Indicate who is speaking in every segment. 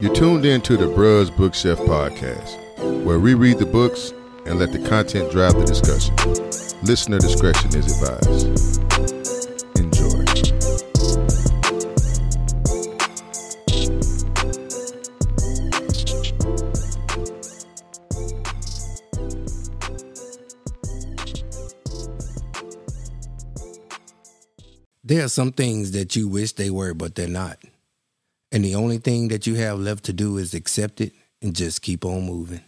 Speaker 1: You're tuned in to the Bruz Bookshelf podcast, where we read the books and let the content drive the discussion. Listener discretion is advised. Enjoy.
Speaker 2: There are some things that you wish they were, but they're not. And the only thing that you have left to do is accept it and just keep on moving.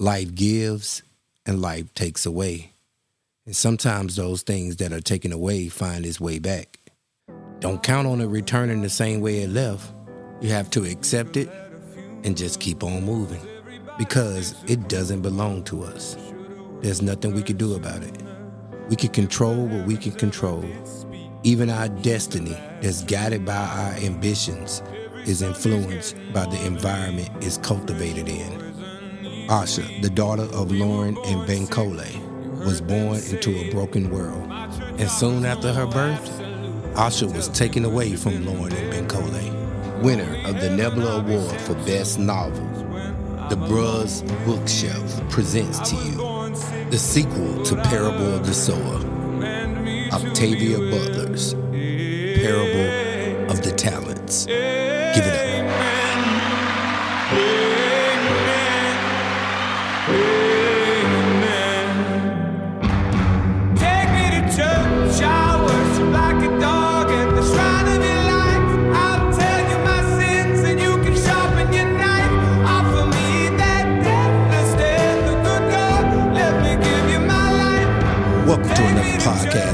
Speaker 2: Life gives and life takes away. And sometimes those things that are taken away find its way back. Don't count on it returning the same way it left. You have to accept it and just keep on moving because it doesn't belong to us. There's nothing we can do about it. We can control what we can control. Even our destiny that's guided by our ambitions is influenced by the environment it's cultivated in. Asha, the daughter of Lauren and Ben Bankole, was born into a broken world. And soon after her birth, Asha was taken away from Lauren and Ben Bankole, winner of the Nebula Award for Best Novel. The Bruz Bookshelf presents to you the sequel to Parable of the Sower, Octavia Butler's Parable of the Talents. Give it up.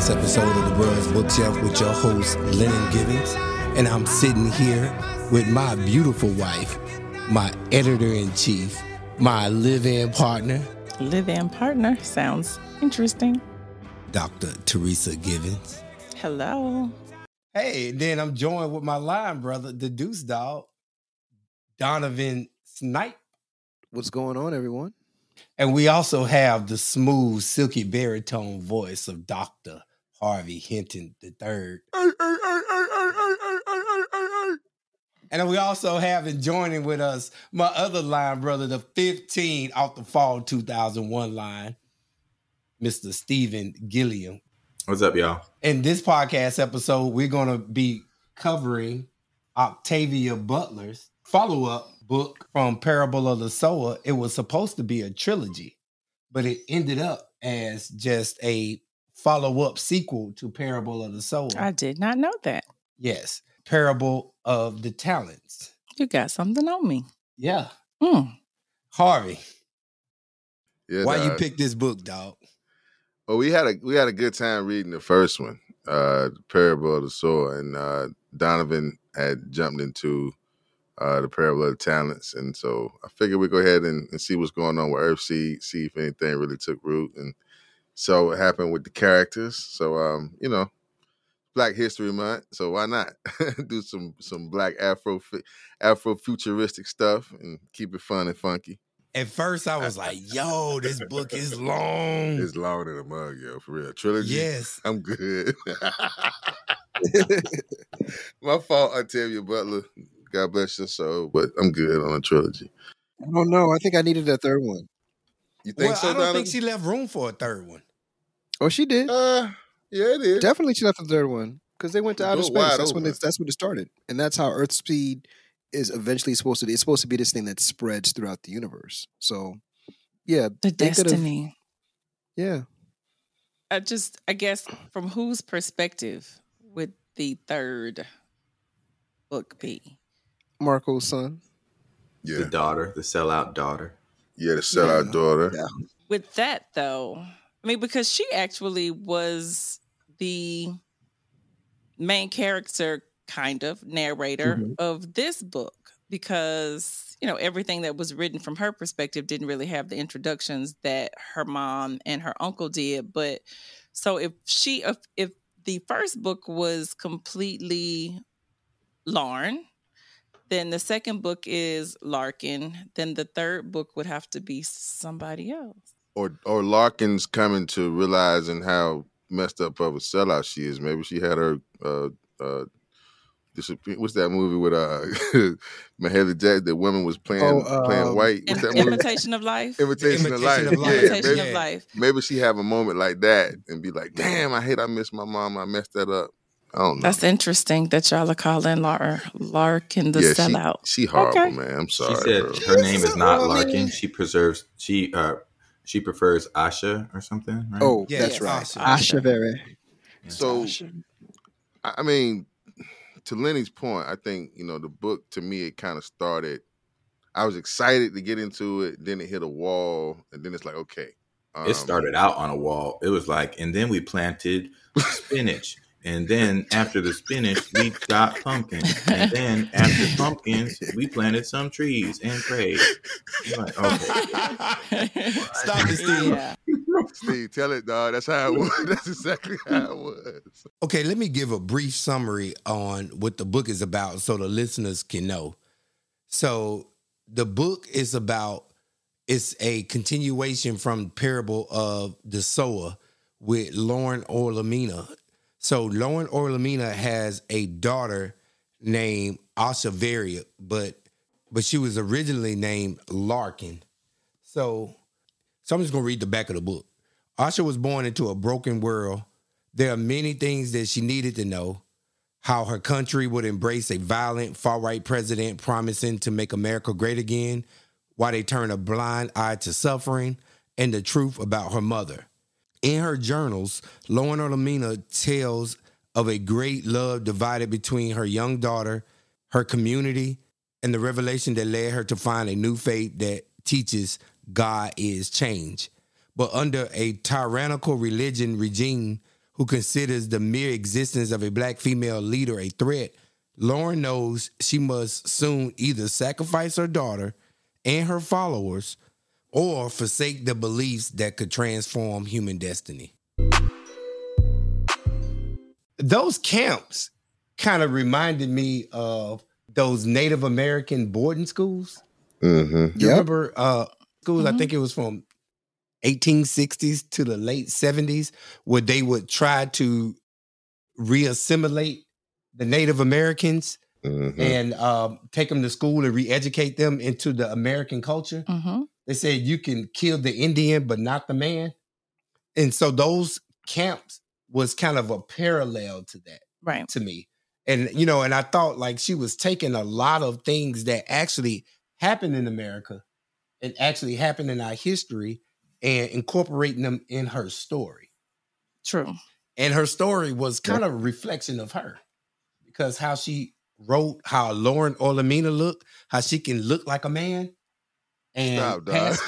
Speaker 2: Podcast episode of the Bruz Bookshelf with your host, Lennon Givens. And I'm sitting here with my beautiful wife, my editor in chief, my live in partner,
Speaker 3: Live in partner sounds interesting.
Speaker 2: Dr. Teresa Givens.
Speaker 3: Hello.
Speaker 2: Hey, then I'm joined with my line brother, the Deuce Dog, Donovan Snipe.
Speaker 4: What's going on, everyone?
Speaker 2: And we also have the smooth, silky baritone voice of Dr. Harvey Hinton the third. And we also have in joining with us my other line brother, the 15 out the fall 2001 line, Mr. Stephen Gilliam.
Speaker 5: What's up, y'all?
Speaker 2: In this podcast episode, we're going to be covering Octavia Butler's follow up book from Parable of the Sower. It was supposed to be a trilogy, but it ended up as just a follow up sequel to Parable of the Sower.
Speaker 3: I did not know that.
Speaker 2: yes, Parable of the Talents.
Speaker 3: You got something on me.
Speaker 2: Yeah.
Speaker 3: Mm.
Speaker 2: Harvey,
Speaker 1: Yeah,
Speaker 2: why you
Speaker 1: dog.
Speaker 2: pick this book, dog?
Speaker 1: Well, we had a we had a good time reading the first one, uh, Parable of the Sower, and uh, Donovan had jumped into uh, the Parable of the Talents, and so I figured we'd go ahead and, and see what's going on with Earthseed, see if anything really took root, and so what happened with the characters. So, um, you know, Black History Month, so why not do some some Black Afro Afro futuristic stuff and keep it fun and funky.
Speaker 2: At first, I was like, yo, this book is long.
Speaker 1: It's long in a mug, yo, for real. Trilogy.
Speaker 2: Yes.
Speaker 1: I'm good. My fault, Octavia Butler. God bless your soul, but I'm good on a trilogy.
Speaker 4: I don't know. I think I needed a third one.
Speaker 1: You think
Speaker 2: well,
Speaker 1: so,
Speaker 2: I don't
Speaker 1: Donovan?
Speaker 2: think she left room for a third one.
Speaker 4: Oh, she did.
Speaker 1: Uh, yeah, it is.
Speaker 4: Definitely, she left the third one because they went to outer space.
Speaker 1: wide
Speaker 4: That's when
Speaker 1: open.
Speaker 4: it's that's when it started, and that's how Earthseed is eventually supposed to. Be. It's supposed to be this thing that spreads throughout the universe. So, yeah,
Speaker 3: The destiny.
Speaker 4: Yeah,
Speaker 3: I just, I guess, from whose perspective would the third book be?
Speaker 4: Marco's son.
Speaker 1: yeah,
Speaker 5: The daughter, the sellout daughter.
Speaker 1: yeah, the sellout
Speaker 4: Yeah.
Speaker 1: daughter.
Speaker 4: Yeah.
Speaker 3: With that, though, I mean, because she actually was the main character, kind of narrator
Speaker 4: Mhm.
Speaker 3: of this book, because you know everything that was written from her perspective didn't really have the introductions that her mom and her uncle did. But so if she, if, if the first book was completely Lauren, then the second book is Larkin. Then the third book would have to be somebody else.
Speaker 1: Or or Larkin's coming to realizing how messed up of a sellout she is. Maybe she had her uh uh the Supreme- what's that movie with uh Mahalia Jackson? The woman was playing
Speaker 4: Oh,
Speaker 1: playing
Speaker 4: um,
Speaker 1: white. What's that movie?
Speaker 3: Imitation of life.
Speaker 1: Imitation, of life.
Speaker 2: of Life.
Speaker 1: Yeah,
Speaker 3: Imitation
Speaker 1: maybe,
Speaker 3: of life.
Speaker 1: maybe she have a moment like that and be like, "Damn, I hate I missed my mom. I messed that up." I don't know.
Speaker 3: That's interesting that y'all are calling Lar- Larkin the
Speaker 1: yeah,
Speaker 3: sellout.
Speaker 1: she she horrible,
Speaker 3: Okay.
Speaker 1: man. I'm
Speaker 5: She
Speaker 1: sorry.
Speaker 5: said her name is not Larkin. She preserves she uh she prefers Asha or something, right?
Speaker 4: Oh,
Speaker 2: Yeah,
Speaker 4: that's
Speaker 2: yeah,
Speaker 4: right.
Speaker 2: Asha.
Speaker 4: Asha Vere.
Speaker 1: So I I mean, to Lenny's point, I think you know the book to me it kind of started. I was excited to get into it, then it hit a wall, and then it's like, okay, um,
Speaker 5: it started out on a wall. It was like, and then we planted spinach. And then after the spinach, we got pumpkins. And then after pumpkins, we planted some trees and prayed. Like, okay.
Speaker 2: Stop it, Steve.
Speaker 3: Yeah.
Speaker 1: Steve, tell it, dog. That's how it was. That's exactly how it was.
Speaker 2: Okay, let me give a brief summary on what the book is about so the listeners can know. So, the book is about it's a continuation from parable of the sower with Lauren Olamina. So, Lauren Olamina has a daughter named Asha Varia, but but she was originally named Larkin. So, so I'm just gonna read the back of the book. Asha was born into a broken world. There are many things that she needed to know. How her country would embrace a violent far right president promising to make America great again, why they turn a blind eye to suffering, and the truth about her mother. In her journals, Lauren Olamina tells of a great love divided between her young daughter, her community, and the revelation that led her to find a new faith that teaches God is change. But under a tyrannical religion regime who considers the mere existence of a black female leader a threat, Lauren knows she must soon either sacrifice her daughter and her followers or forsake the beliefs that could transform human destiny. Those camps kind of reminded me of those Native American boarding schools.
Speaker 1: Mm-hmm.
Speaker 2: You
Speaker 4: Yep.
Speaker 2: remember uh schools? I
Speaker 3: Mhm.
Speaker 2: think it was from 1860s to the late 70s, where they would try to reassimilate the Native Americans
Speaker 1: Mm-hmm.
Speaker 2: and um, take them to school and re-educate them into the American culture. They said you can kill the Indian, but not the man. And so those camps was kind of a parallel to that
Speaker 3: Right.
Speaker 2: to me. And you know, and I thought like she was taking a lot of things that actually happened in America and actually happened in our history and incorporating them in her story.
Speaker 3: True.
Speaker 2: And her story was kind of a reflection of her because how she wrote, how Lauren Olamina looked, how she can look like a man. And
Speaker 1: Stop, dog.
Speaker 2: pass-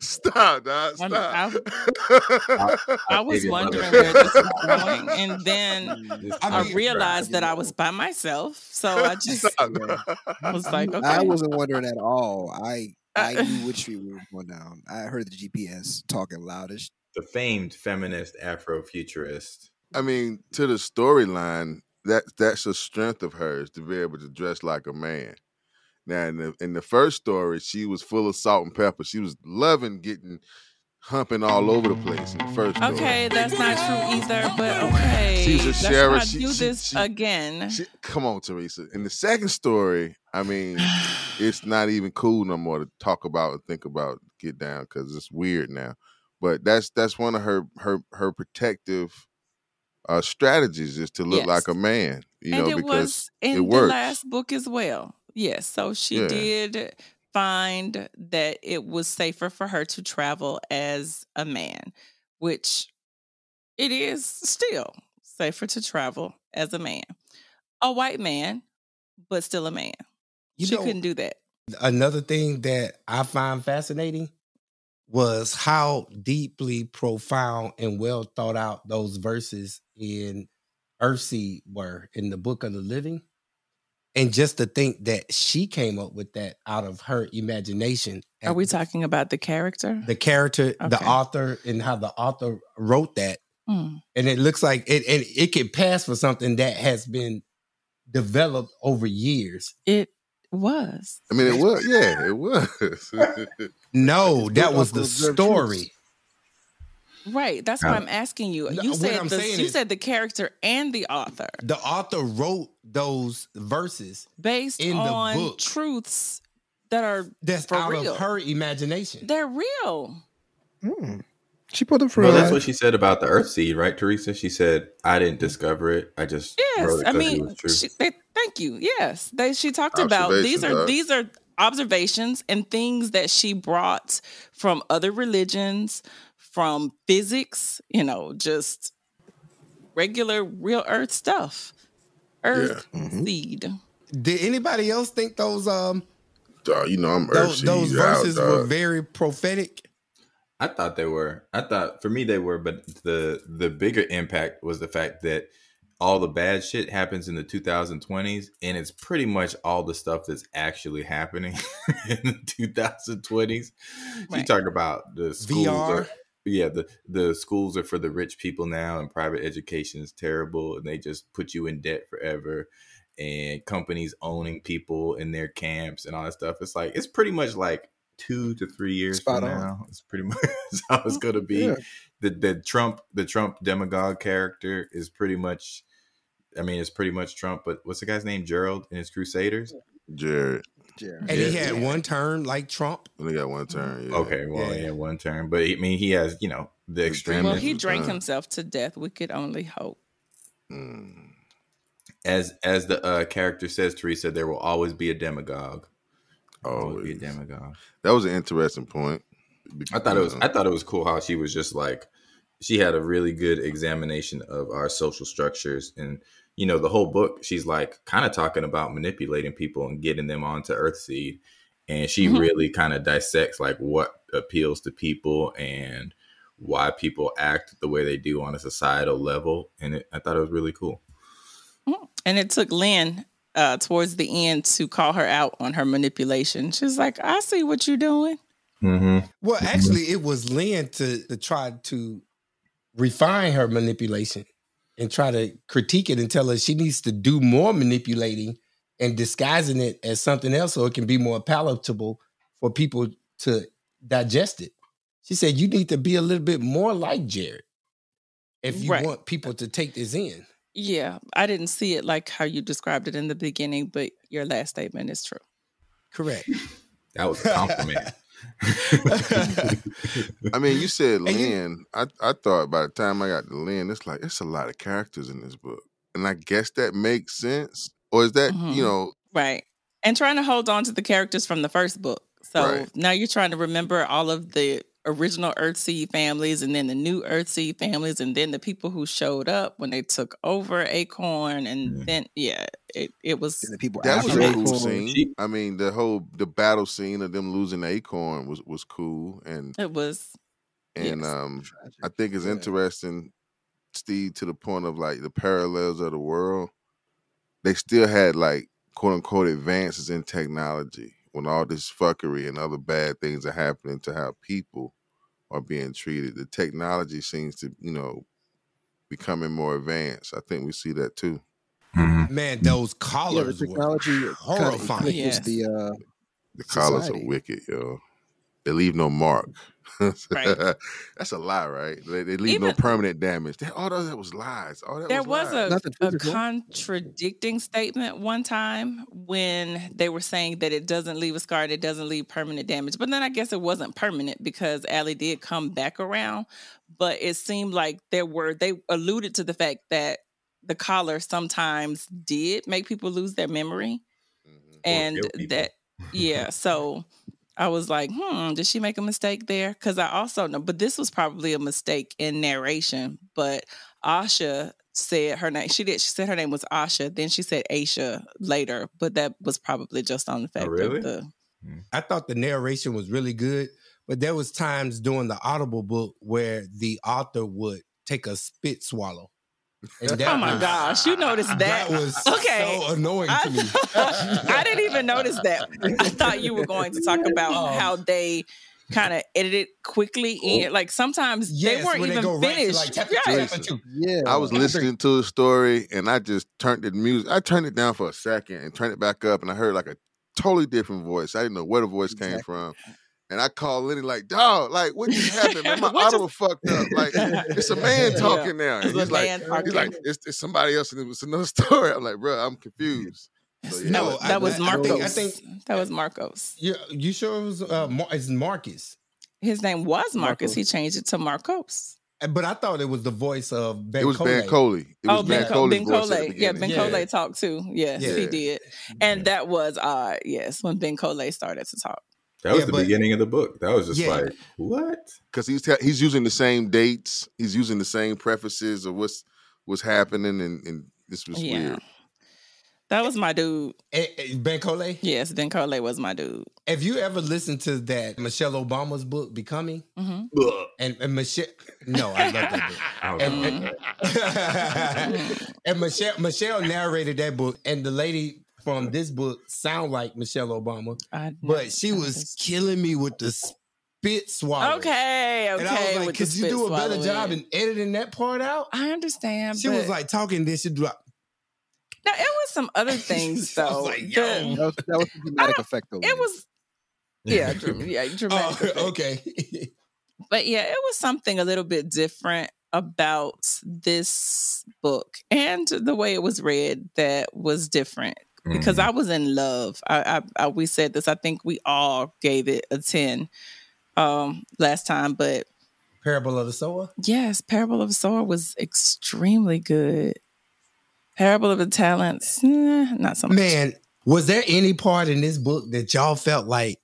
Speaker 1: Stop, dog.
Speaker 3: I'm-
Speaker 1: Stop.
Speaker 3: I was wondering where this was going, and then
Speaker 5: This
Speaker 2: I
Speaker 3: I
Speaker 2: mean-
Speaker 3: realized that I was by myself. So I just
Speaker 1: Stop,
Speaker 4: Yeah.
Speaker 1: dog.
Speaker 3: was like, okay.
Speaker 4: I wasn't wondering at all. I I
Speaker 3: Uh,
Speaker 4: knew which street we were going down. I heard the GPS talking loudish.
Speaker 5: the famed feminist Afrofuturist.
Speaker 1: I mean, to the storyline, that that's a strength of hers to be able to dress like a man. Now, in the in the first story, she was full of salt and pepper. She was loving getting humping all over the place in the first story.
Speaker 3: Okay, that's not true either, but okay.
Speaker 1: She's a
Speaker 3: Let's
Speaker 1: sheriff.
Speaker 3: not
Speaker 1: She-
Speaker 3: do
Speaker 1: she-
Speaker 3: this
Speaker 1: she-
Speaker 3: again.
Speaker 1: She, come on, Teresa. In the second story, I mean, it's not even cool no more to talk about and think about get down because it's weird now. But that's that's one of her her her protective uh strategies is to look
Speaker 3: Yes.
Speaker 1: like a man. You
Speaker 3: and
Speaker 1: know,
Speaker 3: it
Speaker 1: because
Speaker 3: was in
Speaker 1: it
Speaker 3: the
Speaker 1: works.
Speaker 3: last book as well. Yes, so she
Speaker 1: Yeah.
Speaker 3: did find that it was safer for her to travel as a man, which it is still safer to travel as a man. A white man, but still a man.
Speaker 2: You
Speaker 3: she
Speaker 2: know-
Speaker 3: couldn't do that.
Speaker 2: another thing that I find fascinating was how deeply profound and well thought out those verses in Earthseed were in the Book of the Living. And just to think that she came up with that out of her imagination.
Speaker 3: Are we
Speaker 2: And
Speaker 3: talking about the character?
Speaker 2: the character, the author, and how the author wrote that?
Speaker 3: Hmm.
Speaker 2: And it looks like it, and it could pass for something that has been developed over years.
Speaker 3: It was.
Speaker 1: I mean, it was. Yeah, it was.
Speaker 2: No, that was the
Speaker 4: of observed
Speaker 2: story.
Speaker 4: Truths.
Speaker 3: Right. That's why I'm asking you. You
Speaker 2: what
Speaker 3: said the, you
Speaker 2: is-
Speaker 3: said the character and the author
Speaker 2: The author wrote those verses
Speaker 3: based
Speaker 2: In the
Speaker 3: on
Speaker 2: book.
Speaker 3: truths that are
Speaker 2: that's
Speaker 3: For
Speaker 2: out
Speaker 3: real.
Speaker 2: of her imagination.
Speaker 3: they're real.
Speaker 4: Hmm. She put them for.
Speaker 5: Well, that's
Speaker 4: uh,
Speaker 5: what she said about the Earth Seed, right, Teresa? She said, "I didn't discover it. I just
Speaker 3: Yes,
Speaker 5: wrote it
Speaker 3: I
Speaker 5: 'cause it
Speaker 3: mean,
Speaker 5: was true."
Speaker 3: she, they, thank you. Yes, they, she talked about these are
Speaker 1: huh?
Speaker 3: these are observations and things that she brought from other religions, from physics. You know, just regular real Earth stuff. Earth
Speaker 4: Mhm.
Speaker 3: seed.
Speaker 2: Did anybody else think those um
Speaker 1: Dog, you know I'm
Speaker 2: those,
Speaker 1: Earthseed
Speaker 2: those
Speaker 1: out,
Speaker 2: verses were very prophetic?
Speaker 5: I thought they were. I thought for me they were, but the the bigger impact was the fact that all the bad shit happens in the 2020s, and it's pretty much all the stuff that's actually happening in the 2020s. She
Speaker 3: Right.
Speaker 5: talked about the schools
Speaker 2: VR.
Speaker 5: are- yeah, the the schools are for the rich people now, and private education is terrible, and they just put you in debt forever. And companies owning people in their camps and all that stuff. It's like it's pretty much like two to three years
Speaker 4: Spot
Speaker 5: from
Speaker 4: on.
Speaker 5: now. It's pretty much how it's going to be.
Speaker 4: Yeah.
Speaker 5: The the Trump the Trump demagogue character is pretty much. I mean, it's pretty much Trump. But what's the guy's name? Gerald and his Crusaders.
Speaker 1: Jared.
Speaker 4: Yeah.
Speaker 2: And he
Speaker 5: Yeah.
Speaker 2: had one term like Trump.
Speaker 1: Only got one term. Yeah.
Speaker 5: Okay, well,
Speaker 2: Yeah.
Speaker 5: he had one term, but I mean, he has you know the extreme.
Speaker 3: Well, he drank
Speaker 1: Uh.
Speaker 3: himself to death. We could only hope.
Speaker 1: Mm.
Speaker 5: as as the uh, character says, Teresa, there will always be a demagogue. Always be a demagogue.
Speaker 1: That was an interesting point.
Speaker 5: I thought it was. I thought it was cool how she was just like she had a really good examination of our social structures and you know the whole book. She's like kind of talking about manipulating people and getting them onto Earthseed, and she
Speaker 3: Mhm.
Speaker 5: really kind of dissects like what appeals to people and why people act the way they do on a societal level. And it, I thought it was really cool.
Speaker 3: And it took Lynn uh, towards the end to call her out on her manipulation. She's like, I see what you're doing.
Speaker 5: Mm-hmm.
Speaker 2: Well, actually, it was Lynn to, to try to refine her manipulation and try to critique it and tell her she needs to do more manipulating and disguising it as something else so it can be more palatable for people to digest it. She said, You need to be a little bit more like Jared if you
Speaker 3: Right.
Speaker 2: want people to take this in.
Speaker 3: Yeah, I didn't see it like how you described it in the beginning, but your last statement is true.
Speaker 2: Correct.
Speaker 5: That was a compliment.
Speaker 1: I mean, you said Lynn. I, I thought by the time I got to Lynn, it's like it's a lot of characters in this book, and I guess that makes sense. Or is that
Speaker 3: Mhm.
Speaker 1: you know?
Speaker 3: Right. And trying to hold on to the characters from the first book. So
Speaker 1: Right.
Speaker 3: now you're trying to remember all of the original Earthseed families and then the new Earthseed families and then the people who showed up when they took over Acorn and
Speaker 5: Yeah.
Speaker 3: then yeah, it, it was
Speaker 4: And the people
Speaker 1: That was a cool scene. I mean, the whole the battle scene of them losing acorn was was cool, and
Speaker 3: it was
Speaker 1: and
Speaker 3: Yes.
Speaker 1: um,
Speaker 4: Tragic.
Speaker 1: I think it's
Speaker 4: Yeah.
Speaker 1: interesting, Steve, to the point of like the parallels of the world. They still had like quote unquote advances in technology when all this fuckery and other bad things are happening to how people are being treated. The technology seems to, you know, becoming more advanced. I think we see that too.
Speaker 5: Mm-hmm.
Speaker 2: Man, those
Speaker 4: Yeah, the
Speaker 2: collars were
Speaker 4: technology kind of
Speaker 2: horrifying.
Speaker 3: Yes.
Speaker 4: the uh,
Speaker 1: The collars are wicked, yo. They leave no mark.
Speaker 3: Right.
Speaker 1: That's a lie, right? They, they leave no permanent damage. That, all that was lies. All that
Speaker 3: there
Speaker 1: was,
Speaker 3: was
Speaker 1: lies.
Speaker 3: a, a contradicting statement one time when they were saying that it doesn't leave a scar, it doesn't leave permanent damage. But then I guess it wasn't permanent because Allie did come back around. But it seemed like there were they alluded to the fact that the collar sometimes did make people lose their memory.
Speaker 1: Mhm.
Speaker 3: And that yeah, so I was like, hmm, did she make a mistake there? Because I also know, but this was probably a mistake in narration. But Asha said her name. She did. She said her name was Asha. Then she said Aisha later, but that was probably just on the fact
Speaker 5: really?
Speaker 3: of the.
Speaker 2: I thought the narration was really good, but there was times during the Audible book where the author would take a spit swallow. And oh that
Speaker 3: Oh my
Speaker 2: was-
Speaker 3: gosh, you noticed that?
Speaker 2: That was
Speaker 3: Okay.
Speaker 2: so annoying to me.
Speaker 3: I, I didn't even notice that. I thought you were going to talk about
Speaker 2: Oh.
Speaker 3: how they kind of edited quickly oh. in. Like sometimes they weren't
Speaker 2: when they
Speaker 3: even
Speaker 2: right to,
Speaker 3: finished.
Speaker 2: like, chapter two,
Speaker 3: Right.
Speaker 2: chapter two.
Speaker 4: yeah.
Speaker 1: I was listening to the story and I just turned the music. I turned it down for a second and turned it back up, and I heard like a totally different voice. I didn't know where the voice came from, And I call Lenny like, dog, like what just happened, man? My
Speaker 3: What
Speaker 1: auto fucked up. Like it's a man
Speaker 3: Yeah.
Speaker 1: talking now. And
Speaker 3: It's a
Speaker 1: he's like,
Speaker 3: man
Speaker 1: he's like, it's, it's somebody else, and it was another story. I'm like, bro, I'm confused. So, yeah,
Speaker 2: No,
Speaker 1: like-
Speaker 2: I-
Speaker 3: that was
Speaker 2: I think-
Speaker 3: Marcos.
Speaker 2: I think-
Speaker 3: that was Marcos.
Speaker 2: Yeah, you sure it was uh, Mar- it's Marcus?
Speaker 3: His name was Marcus.
Speaker 4: Marcos.
Speaker 3: He changed it to Marcos.
Speaker 2: Uh, But I thought it was the voice of Ben
Speaker 1: it was Ben
Speaker 2: Coley.
Speaker 1: Coley. It was
Speaker 3: oh, Ben,
Speaker 1: Ben
Speaker 3: Cole, Ben
Speaker 1: voice at the
Speaker 3: Coley. Yeah, Ben.
Speaker 2: Yeah.
Speaker 3: Coley talked too. Yes, he did. And that was odd. Yes, when Ben Coley started to talk.
Speaker 5: That was
Speaker 2: Yeah,
Speaker 5: the
Speaker 2: but-
Speaker 5: beginning of the book. That was just
Speaker 2: Yeah.
Speaker 5: like, what?
Speaker 1: because he's te- he's using the same dates. He's using the same prefaces of what's what's happening, and, and this was
Speaker 3: Yeah.
Speaker 1: weird.
Speaker 3: That was my dude.
Speaker 2: Ben Coley.
Speaker 3: Yes, Ben Coley was my dude.
Speaker 2: Have you ever listened to that Michelle Obama's book, Becoming?
Speaker 3: hmm
Speaker 2: And, and Michelle, no, I love that book. And, and, and Michelle Michelle narrated that book, and the lady from this book sound like Michelle Obama,
Speaker 3: I
Speaker 2: but she was killing me with the spit swallow.
Speaker 3: okay. Okay.
Speaker 2: and I was like, "Could you do a
Speaker 3: spit
Speaker 2: better job in editing that part out?"
Speaker 3: I understand.
Speaker 2: She
Speaker 3: but
Speaker 2: was like talking this. She do like,
Speaker 3: now it was some other things
Speaker 2: I was
Speaker 3: though.
Speaker 2: like, yo.
Speaker 4: That was, that was the dramatic effect though.
Speaker 3: it was yeah, dra- yeah, oh, dramatic.
Speaker 2: oh, okay.
Speaker 3: but yeah, it was something a little bit different about this book and the way it was read that was different because
Speaker 5: mm.
Speaker 3: I was in love. I, I, I we said this. I think we all gave it a ten um last time, but
Speaker 2: Parable of the Sower.
Speaker 3: yes, Parable of the Sower was extremely good. Parable of the Talents, eh, not so much.
Speaker 2: Man, was there any part in this book that y'all felt like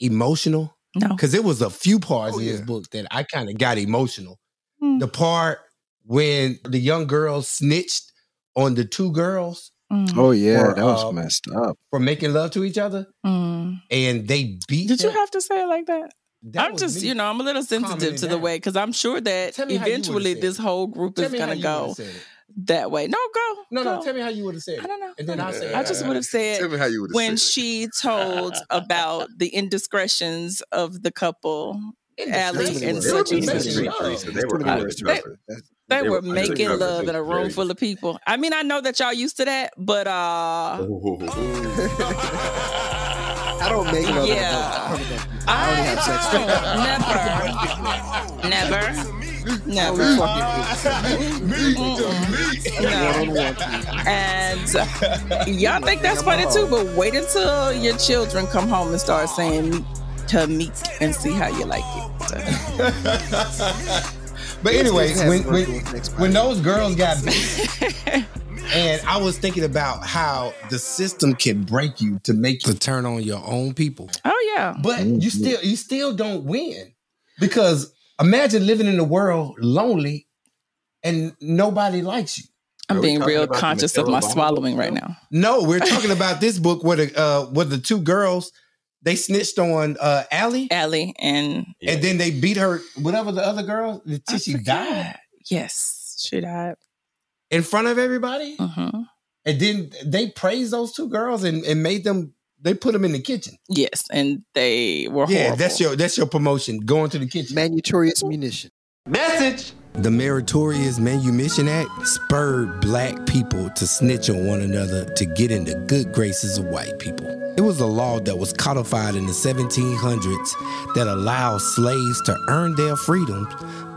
Speaker 2: emotional?
Speaker 3: no.
Speaker 2: Because it was a few parts
Speaker 1: Oh,
Speaker 2: in this book that I kind of got emotional.
Speaker 3: Hmm.
Speaker 2: The part when the young girl snitched on the two girls
Speaker 3: Mm,
Speaker 4: Oh yeah,
Speaker 2: Or,
Speaker 4: that was
Speaker 2: uh,
Speaker 4: messed up.
Speaker 2: for making love to each other,
Speaker 3: mm.
Speaker 2: and they beat.
Speaker 3: Did you have to say it like that?
Speaker 2: That
Speaker 3: I'm just,
Speaker 2: me.
Speaker 3: you know, I'm a little sensitive
Speaker 2: it
Speaker 3: to the way because I'm sure that
Speaker 2: Tell me how you would've
Speaker 3: eventually this whole group
Speaker 2: Tell
Speaker 3: is gonna go
Speaker 2: would've said it.
Speaker 3: that way. No, go.
Speaker 2: No, no. Tell me how you would have said It.
Speaker 3: I don't know.
Speaker 2: And then I'll say.
Speaker 3: I just would have said
Speaker 1: Tell me how you would have
Speaker 3: when
Speaker 1: said.
Speaker 3: she told about the indiscretions of the couple, Allie
Speaker 4: That's
Speaker 3: and
Speaker 4: what
Speaker 5: They
Speaker 4: it
Speaker 5: were
Speaker 3: such and
Speaker 5: making
Speaker 3: such.
Speaker 2: making
Speaker 5: love.
Speaker 2: love.
Speaker 5: So
Speaker 4: It's
Speaker 5: they were
Speaker 4: too many
Speaker 5: under
Speaker 4: words
Speaker 5: each
Speaker 4: to
Speaker 5: other.
Speaker 4: cover. That's-
Speaker 3: They,
Speaker 5: They
Speaker 3: were
Speaker 5: were
Speaker 3: making love in a room full of people. I mean, I know that y'all used to that, but uh
Speaker 4: I don't make love.
Speaker 3: Yeah.
Speaker 4: I don't
Speaker 3: I
Speaker 4: only have sex.
Speaker 3: don't. Never.
Speaker 4: I
Speaker 3: Never.
Speaker 4: fucking
Speaker 3: No.
Speaker 4: one-on-one.
Speaker 3: And uh, y'all think that's funny too, but wait until your children come home and start saying meat to meet and see how you like it.
Speaker 2: But anyway, when when, when those girls got beat, and I was thinking about how the system can break you to make you
Speaker 4: Mm-hmm.
Speaker 2: turn on your own people,
Speaker 3: Oh yeah.
Speaker 2: but you still you still don't win because Imagine living in the world lonely and nobody likes you.
Speaker 3: I'm
Speaker 5: Are
Speaker 3: being real conscious of my swallowing right now.
Speaker 2: No, we're talking about this book where the uh where the two girls they snitched on uh Allie
Speaker 3: Allie and
Speaker 5: Yeah.
Speaker 2: and then they beat her whatever the other girl
Speaker 3: I
Speaker 2: until she
Speaker 3: forgot.
Speaker 2: died
Speaker 3: Yes, she died.
Speaker 2: in front of everybody.
Speaker 3: hmm
Speaker 2: And then they praised those two girls and, and made them they put them in the kitchen.
Speaker 3: Yes, and they were
Speaker 2: Yeah,
Speaker 3: horrible.
Speaker 2: that's your that's your promotion. Going to the kitchen.
Speaker 4: Meritorious munition.
Speaker 2: The Meritorious Manumission Act spurred black people to snitch on one another to get in the good graces of white people. It was a law that was codified in the 1700s that allowed slaves to earn their freedom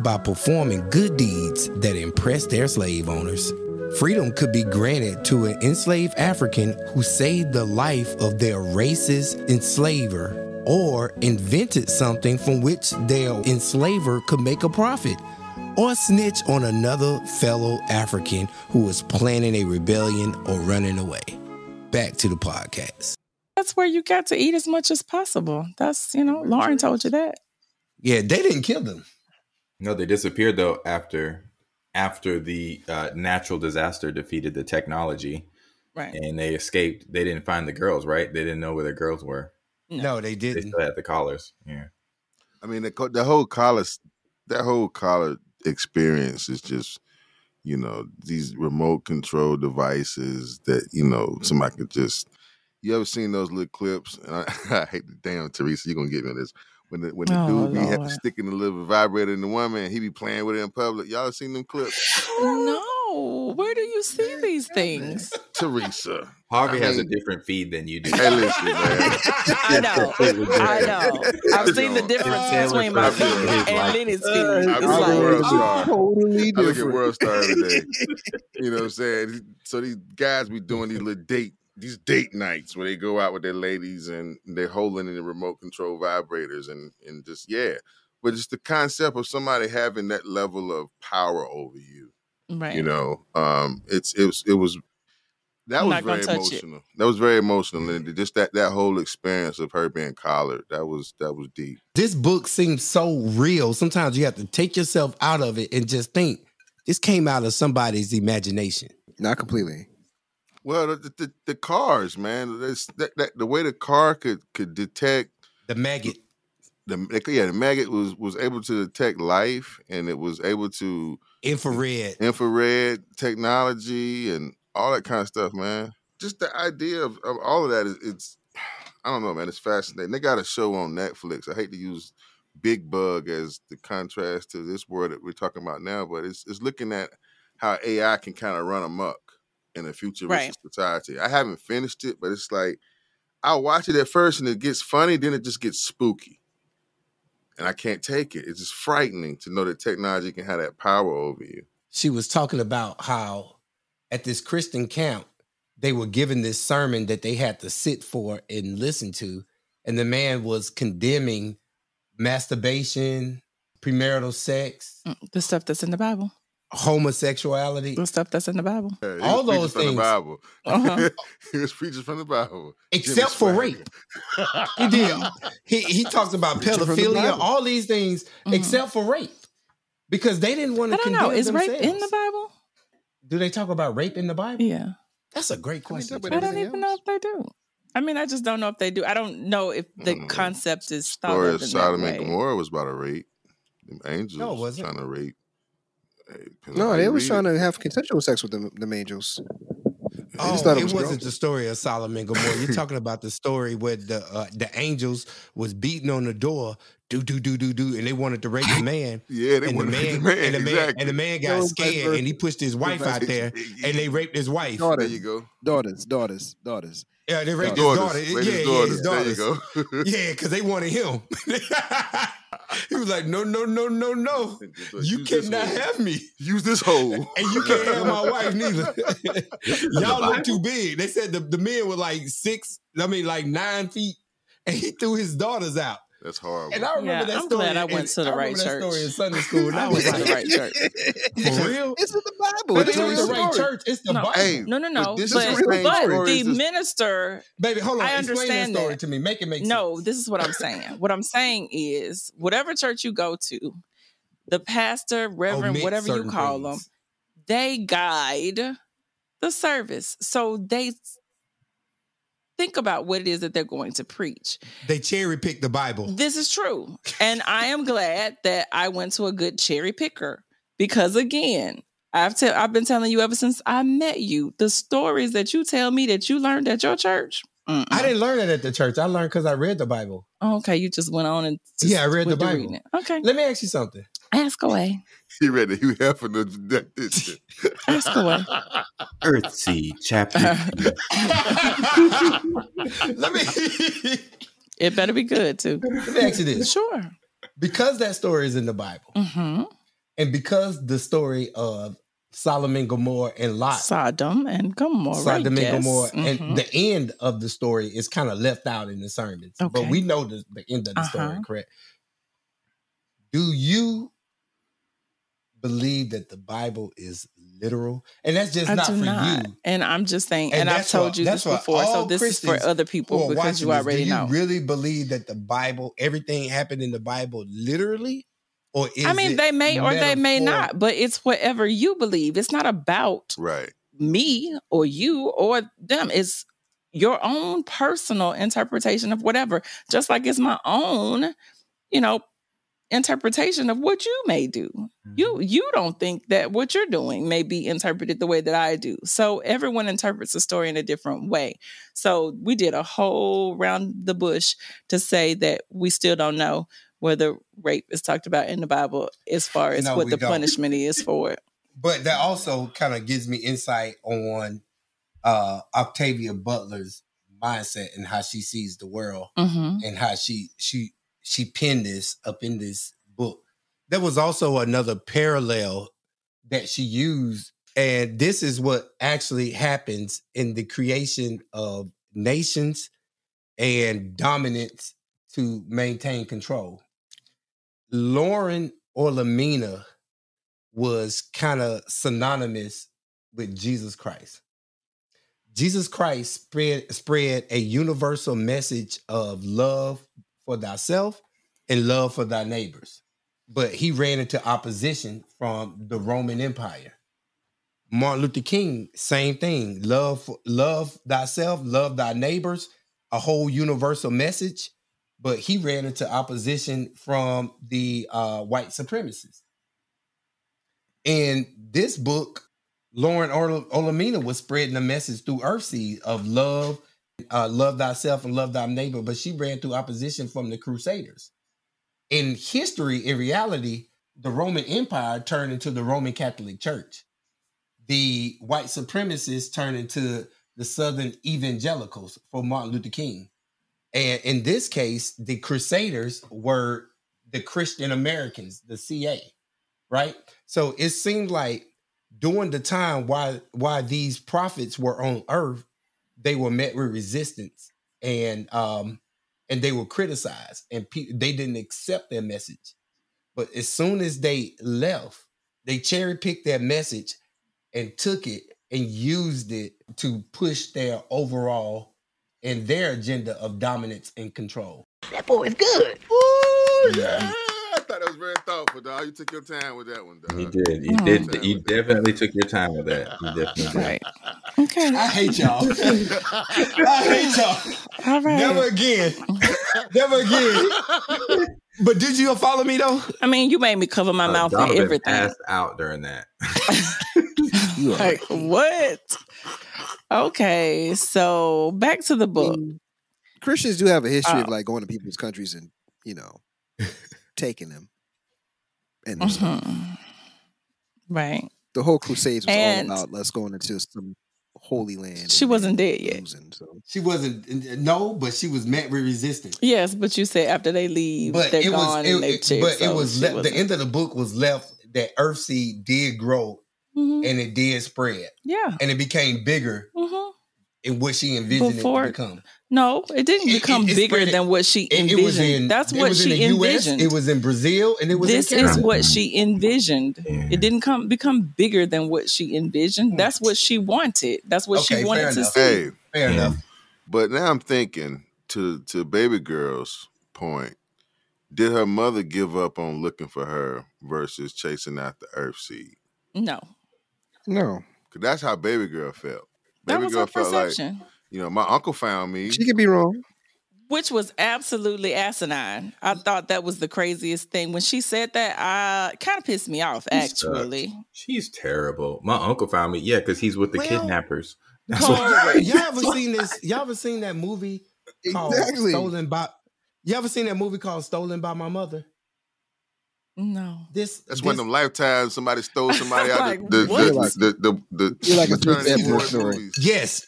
Speaker 2: by performing good deeds that impressed their slave owners. Freedom could be granted to an enslaved African who saved the life of their racist enslaver or invented something from which their enslaver could make a profit or snitch on another fellow African who was planning a rebellion or running away. Back to the podcast.
Speaker 3: That's where you got to eat as much as possible. That's you know, Lauren told you that.
Speaker 2: Yeah, they didn't kill them.
Speaker 5: No, they disappeared though after after the uh, natural disaster defeated the technology
Speaker 3: Right.
Speaker 5: and they escaped. They didn't find the girls, right? They didn't know where the girls were.
Speaker 2: No, they
Speaker 5: They
Speaker 2: didn't.
Speaker 5: They still had the collars. Yeah.
Speaker 1: I mean, the, the whole college, that whole college experience is just, you know, these remote control devices that you know mm-hmm. somebody could just. You ever seen those little clips? And I, I hate the damn Teresa. You're gonna get me on this. When the when the
Speaker 3: Oh,
Speaker 1: dude be had to stick in the little vibrator in the woman, and he be playing with it in public. Y'all seen them clips?
Speaker 3: No. No, where do you see these things?
Speaker 1: Teresa.
Speaker 5: Harvey
Speaker 1: I
Speaker 5: has a different feed than you do.
Speaker 1: Hey, listen, man.
Speaker 3: I know, I know. I've seen the difference
Speaker 5: Uh,
Speaker 3: between my feed and
Speaker 5: like-
Speaker 3: Lenny's feed.
Speaker 4: Uh,
Speaker 3: It's
Speaker 1: I look at
Speaker 3: like,
Speaker 1: World
Speaker 4: always
Speaker 1: Star.
Speaker 4: totally
Speaker 1: I look at. World Star every day. You know what I'm saying? So these guys be doing these little date, these date nights where they go out with their ladies and they're holding in the remote control vibrators and and just yeah. But it's the concept of somebody having that level of power over you.
Speaker 3: Right.
Speaker 1: You know, um, it's it was it was that
Speaker 3: I'm
Speaker 1: was very
Speaker 3: touch it.
Speaker 1: emotional. That was very emotional, and just that that whole experience of her being collared that was that was deep.
Speaker 2: This book seems so real. Sometimes you have to take yourself out of it and just think this came out of somebody's imagination.
Speaker 4: Not completely.
Speaker 1: Well, the the, the cars, man, that's, that, that the way the car could could detect
Speaker 2: The maggot.
Speaker 1: The yeah the maggot was was able to detect life, and it was able to
Speaker 2: Infrared.
Speaker 1: infrared technology and all that kind of stuff, man. Just the idea of, of all of that is it's I don't know, man. It's fascinating. They got a show on Netflix. I hate to use Big Bug as the contrast to this word that we're talking about now, but it's it's looking at how AI can kind of run amok in a futuristic
Speaker 3: Right.
Speaker 1: society. I haven't finished it, but it's like I'll watch it at first and it gets funny, then it just gets spooky. And I can't take it. It's just frightening to know that technology can have that power over you.
Speaker 2: She was talking about how at this Christian camp, they were given this sermon that they had to sit for and listen to. And the man was condemning masturbation, premarital sex,
Speaker 3: Mm, the stuff that's in the Bible.
Speaker 2: Homosexuality.
Speaker 3: The stuff that's in the Bible.
Speaker 1: Yeah,
Speaker 2: All
Speaker 1: was preaching
Speaker 2: those
Speaker 1: from
Speaker 2: things.
Speaker 1: the Bible.
Speaker 3: Uh-huh.
Speaker 1: he was preaching from the Bible.
Speaker 2: Except for rape. He did. He he talks about
Speaker 4: Preaching from the
Speaker 2: pedophilia, all these things,
Speaker 3: Mhm.
Speaker 2: except for rape. Because they didn't want
Speaker 3: I
Speaker 2: to
Speaker 3: don't
Speaker 2: condemn
Speaker 3: know. Is rape
Speaker 2: themselves.
Speaker 3: in the Bible?
Speaker 2: Do they talk about rape in the Bible?
Speaker 3: Yeah.
Speaker 2: That's a great
Speaker 4: I mean,
Speaker 2: question.
Speaker 4: but
Speaker 3: I don't
Speaker 4: everything
Speaker 3: even know if they do. I mean, I just don't know if they do. I don't know if the
Speaker 1: Mm.
Speaker 3: concept is thought
Speaker 1: Story
Speaker 3: of
Speaker 1: of Sodom and. Gomorrah was about a rape. Them angels
Speaker 2: No, wasn't.
Speaker 1: trying to rape. Hey, depends on
Speaker 4: No, they
Speaker 1: you
Speaker 4: was trying
Speaker 1: it.
Speaker 4: to have consensual sex with the, them angels.
Speaker 2: Oh,
Speaker 4: just thought it
Speaker 2: it,
Speaker 4: was
Speaker 2: wasn't
Speaker 4: gross.
Speaker 2: the story of Solomon and Gomorrah. You're talking about the story where the uh, the angels was beating on the door, do do do do do, and they wanted to rape the man.
Speaker 1: Yeah, they
Speaker 2: and the
Speaker 1: wanted to
Speaker 2: man,
Speaker 1: rape the man.
Speaker 2: and the man,
Speaker 1: exactly.
Speaker 2: and the man got
Speaker 4: vice
Speaker 2: scared, and he pushed his wife out there,
Speaker 1: versa.
Speaker 2: and they raped his wife.
Speaker 4: Daughter.
Speaker 1: There you go.
Speaker 4: Daughters, daughters, daughters.
Speaker 2: Yeah, they raped
Speaker 1: Daughters.
Speaker 2: his daughter.
Speaker 1: Rape
Speaker 2: Yeah,
Speaker 1: his
Speaker 2: yeah,
Speaker 1: daughters.
Speaker 2: his
Speaker 1: There you go.
Speaker 2: Yeah, because they wanted him. He was like, no, no, no, no, no. You
Speaker 1: Use
Speaker 2: cannot have me.
Speaker 1: Use this hole.
Speaker 2: And you can't have my wife neither. Y'all look too big. They said the, the men were like six, I mean like nine feet, and he threw his daughters out.
Speaker 1: That's horrible.
Speaker 2: And I remember
Speaker 3: Yeah,
Speaker 2: that
Speaker 3: I'm
Speaker 2: story.
Speaker 3: glad I went to the
Speaker 2: I
Speaker 3: right
Speaker 2: remember that story in Sunday school. And I
Speaker 3: I
Speaker 2: was
Speaker 3: went to the right church.
Speaker 2: For real?
Speaker 4: It's in the Bible.
Speaker 2: But
Speaker 4: It's
Speaker 2: it
Speaker 4: a
Speaker 2: ain't
Speaker 4: real
Speaker 2: the right church. It's the
Speaker 3: No.
Speaker 2: Bible.
Speaker 1: Hey,
Speaker 3: No, no,
Speaker 1: but
Speaker 3: no.
Speaker 1: this
Speaker 3: But,
Speaker 1: is the same
Speaker 3: but the
Speaker 1: this-
Speaker 3: minister,
Speaker 2: Baby, hold on.
Speaker 3: I
Speaker 2: Explain that story
Speaker 3: that.
Speaker 2: to me. Make it make
Speaker 3: no,
Speaker 2: sense.
Speaker 3: No, this is what I'm saying. What I'm saying is, whatever church you go to, the pastor, reverend,
Speaker 2: Omit
Speaker 3: whatever you
Speaker 2: certain
Speaker 3: call them, they guide the service. So they think about what it is that they're going to preach.
Speaker 2: They cherry pick the Bible.
Speaker 3: This is true. And I am glad that I went to a good cherry picker because again, I've te- I've been telling you ever since I met you, the stories that you tell me that you learned at your church. mm-mm.
Speaker 2: I didn't learn it at the church. I learned because I read the Bible.
Speaker 3: Okay, you just went on and just
Speaker 2: Yeah, I read the Bible.
Speaker 3: Okay,
Speaker 2: Let me ask you something.
Speaker 3: Ask away.
Speaker 1: He read it. He half of the.
Speaker 3: Ask away.
Speaker 5: Earthseed chapter.
Speaker 2: let me
Speaker 3: It better be good too.
Speaker 2: let me ask you this.
Speaker 3: Sure.
Speaker 2: Because that story is in the Bible,
Speaker 3: hmm
Speaker 2: and because the story of Solomon, Gomorrah, and Lot,
Speaker 3: Sodom and Gomorrah.
Speaker 2: Sodom and
Speaker 3: yes.
Speaker 2: Gomorrah,
Speaker 3: Mhm.
Speaker 2: and the end of the story is kind of left out in the sermons. But we know the, the end of the story,
Speaker 3: Uh-huh.
Speaker 2: correct? Do you believe that the Bible is literal? And that's just
Speaker 3: I
Speaker 2: not for
Speaker 3: not.
Speaker 2: you.
Speaker 3: And I'm just saying,
Speaker 2: And
Speaker 3: and, I've told you this before, so this is for other people because you
Speaker 2: watching this, do you
Speaker 3: know.
Speaker 2: really believe that the Bible, everything happened in the Bible literally? Or is
Speaker 3: I mean, they may or they may not, but it's whatever you believe. It's not about
Speaker 1: right.
Speaker 3: me or you or them. It's your own personal interpretation of whatever, just like it's my own, you know, interpretation of what you may do. You you don't think that what you're doing may be interpreted the way that I do. So everyone interprets a story in a different way. So we did a whole round the bush to say that we still don't know whether rape is talked about in the Bible as far as
Speaker 2: No,
Speaker 3: what the
Speaker 2: don't.
Speaker 3: punishment is for it.
Speaker 2: but that also kind of gives me insight on uh Octavia Butler's mindset and how she sees the world
Speaker 3: Mm-hmm.
Speaker 2: and how she she she penned this up in this book. There was also another parallel that she used, and this is what actually happens in the creation of nations and dominance to maintain control. Lauren Olamina was kind of synonymous with Jesus Christ. Jesus Christ spread spread a universal message of love for thyself and love for thy neighbors. But he ran into opposition from the Roman Empire. Martin Luther King, same thing. Love, love thyself, love thy neighbors, a whole universal message. But he ran into opposition from the uh, white supremacists. In this book, Lauren Olamina was spreading the message through Earthseed of love, uh, love thyself and love thy neighbor, but she ran through opposition from the Crusaders. In history, in reality, the Roman Empire turned into the Roman Catholic Church. The white supremacists turned into the Southern evangelicals for Martin Luther King. And in this case, the Crusaders were the Christian Americans, the CA, right? So it seemed like during the time why why these prophets were on earth, they were met with resistance and um and they were criticized and pe- they didn't accept their message. But as soon as they left, they cherry picked their message and took it and used it to push their overall and their agenda of dominance and control.
Speaker 1: That boy is good Ooh, yeah. I thought that was very thoughtful, dog. You took your time with that one, dog.
Speaker 5: You did. You
Speaker 3: Mm.
Speaker 5: did. You definitely took your time with that. You definitely did.
Speaker 3: Right. Okay.
Speaker 2: I hate y'all. I hate y'all.
Speaker 3: All right.
Speaker 2: Never again. Never again. But did you follow me though?
Speaker 3: I mean, you made me cover my
Speaker 5: Uh,
Speaker 3: mouth and
Speaker 5: Donovan
Speaker 3: everything.
Speaker 5: passed out during that.
Speaker 4: You are
Speaker 3: Like what? Okay, so back to the book.
Speaker 4: Christians do have a history of
Speaker 3: Oh.
Speaker 4: like going to people's countries and you know taking them. And their stuff.
Speaker 3: Mhm. Right.
Speaker 4: the whole Crusades was
Speaker 3: And-
Speaker 4: all about let's go into some holy land.
Speaker 3: She wasn't dead yet.
Speaker 4: losing, so.
Speaker 2: She wasn't no, but she was met with resistance.
Speaker 3: Yes, but you said after they leave,
Speaker 2: But
Speaker 3: they're
Speaker 2: it was
Speaker 3: gone
Speaker 2: it,
Speaker 3: and they
Speaker 2: it-
Speaker 3: check.
Speaker 2: but it was le- the end of the book was left that Earthseed did grow
Speaker 3: Mhm.
Speaker 2: and it did spread
Speaker 3: Yeah.
Speaker 2: and it became bigger
Speaker 3: hmm
Speaker 2: in what she envisioned
Speaker 3: Before-
Speaker 2: it to become.
Speaker 3: No, it didn't
Speaker 2: It- it-
Speaker 3: become
Speaker 2: it
Speaker 3: bigger
Speaker 2: spread-
Speaker 3: than what she
Speaker 2: It,
Speaker 3: envisioned.
Speaker 2: it was in
Speaker 3: That's
Speaker 2: it
Speaker 3: what
Speaker 2: was in
Speaker 3: she
Speaker 2: the US,
Speaker 3: envisioned.
Speaker 2: it was in Brazil, and it was
Speaker 3: this
Speaker 2: in
Speaker 3: is what she envisioned.
Speaker 5: Yeah.
Speaker 3: It didn't come become bigger than what she envisioned. Hmm. That's what she wanted. That's what
Speaker 2: Okay,
Speaker 3: she wanted to
Speaker 2: enough.
Speaker 3: see.
Speaker 1: Hey,
Speaker 2: Fair
Speaker 5: Yeah.
Speaker 2: enough.
Speaker 1: but now I'm thinking to to baby girl's point. Did her mother give up on looking for her versus chasing after Earth Seed?
Speaker 3: No,
Speaker 4: No,
Speaker 1: Cause that's how baby girl felt.
Speaker 3: That
Speaker 1: Baby
Speaker 3: was
Speaker 1: girl
Speaker 3: her
Speaker 1: felt like,
Speaker 3: perception,
Speaker 1: you know, my uncle found me.
Speaker 4: she could be wrong.
Speaker 3: which was absolutely asinine. I thought that was the craziest thing when she said that. I kind of pissed me off.
Speaker 5: She sucks.
Speaker 3: Actually,
Speaker 5: She's terrible. My uncle found me. Yeah, because he's with the
Speaker 2: Well,
Speaker 5: kidnappers. That's
Speaker 2: Y'all,
Speaker 5: what,
Speaker 2: y'all ever seen this? Y'all ever seen that movie called
Speaker 4: Exactly.
Speaker 2: Stolen by? You ever seen that movie called Stolen by My Mother?
Speaker 3: No.
Speaker 2: This
Speaker 1: That's
Speaker 2: this,
Speaker 1: one of them lifetimes somebody stole somebody out
Speaker 3: Like,
Speaker 1: of the
Speaker 3: what?
Speaker 1: the,
Speaker 4: Like-
Speaker 1: the, the, the,
Speaker 4: You're like
Speaker 1: maternity ward
Speaker 4: story.
Speaker 2: Yes,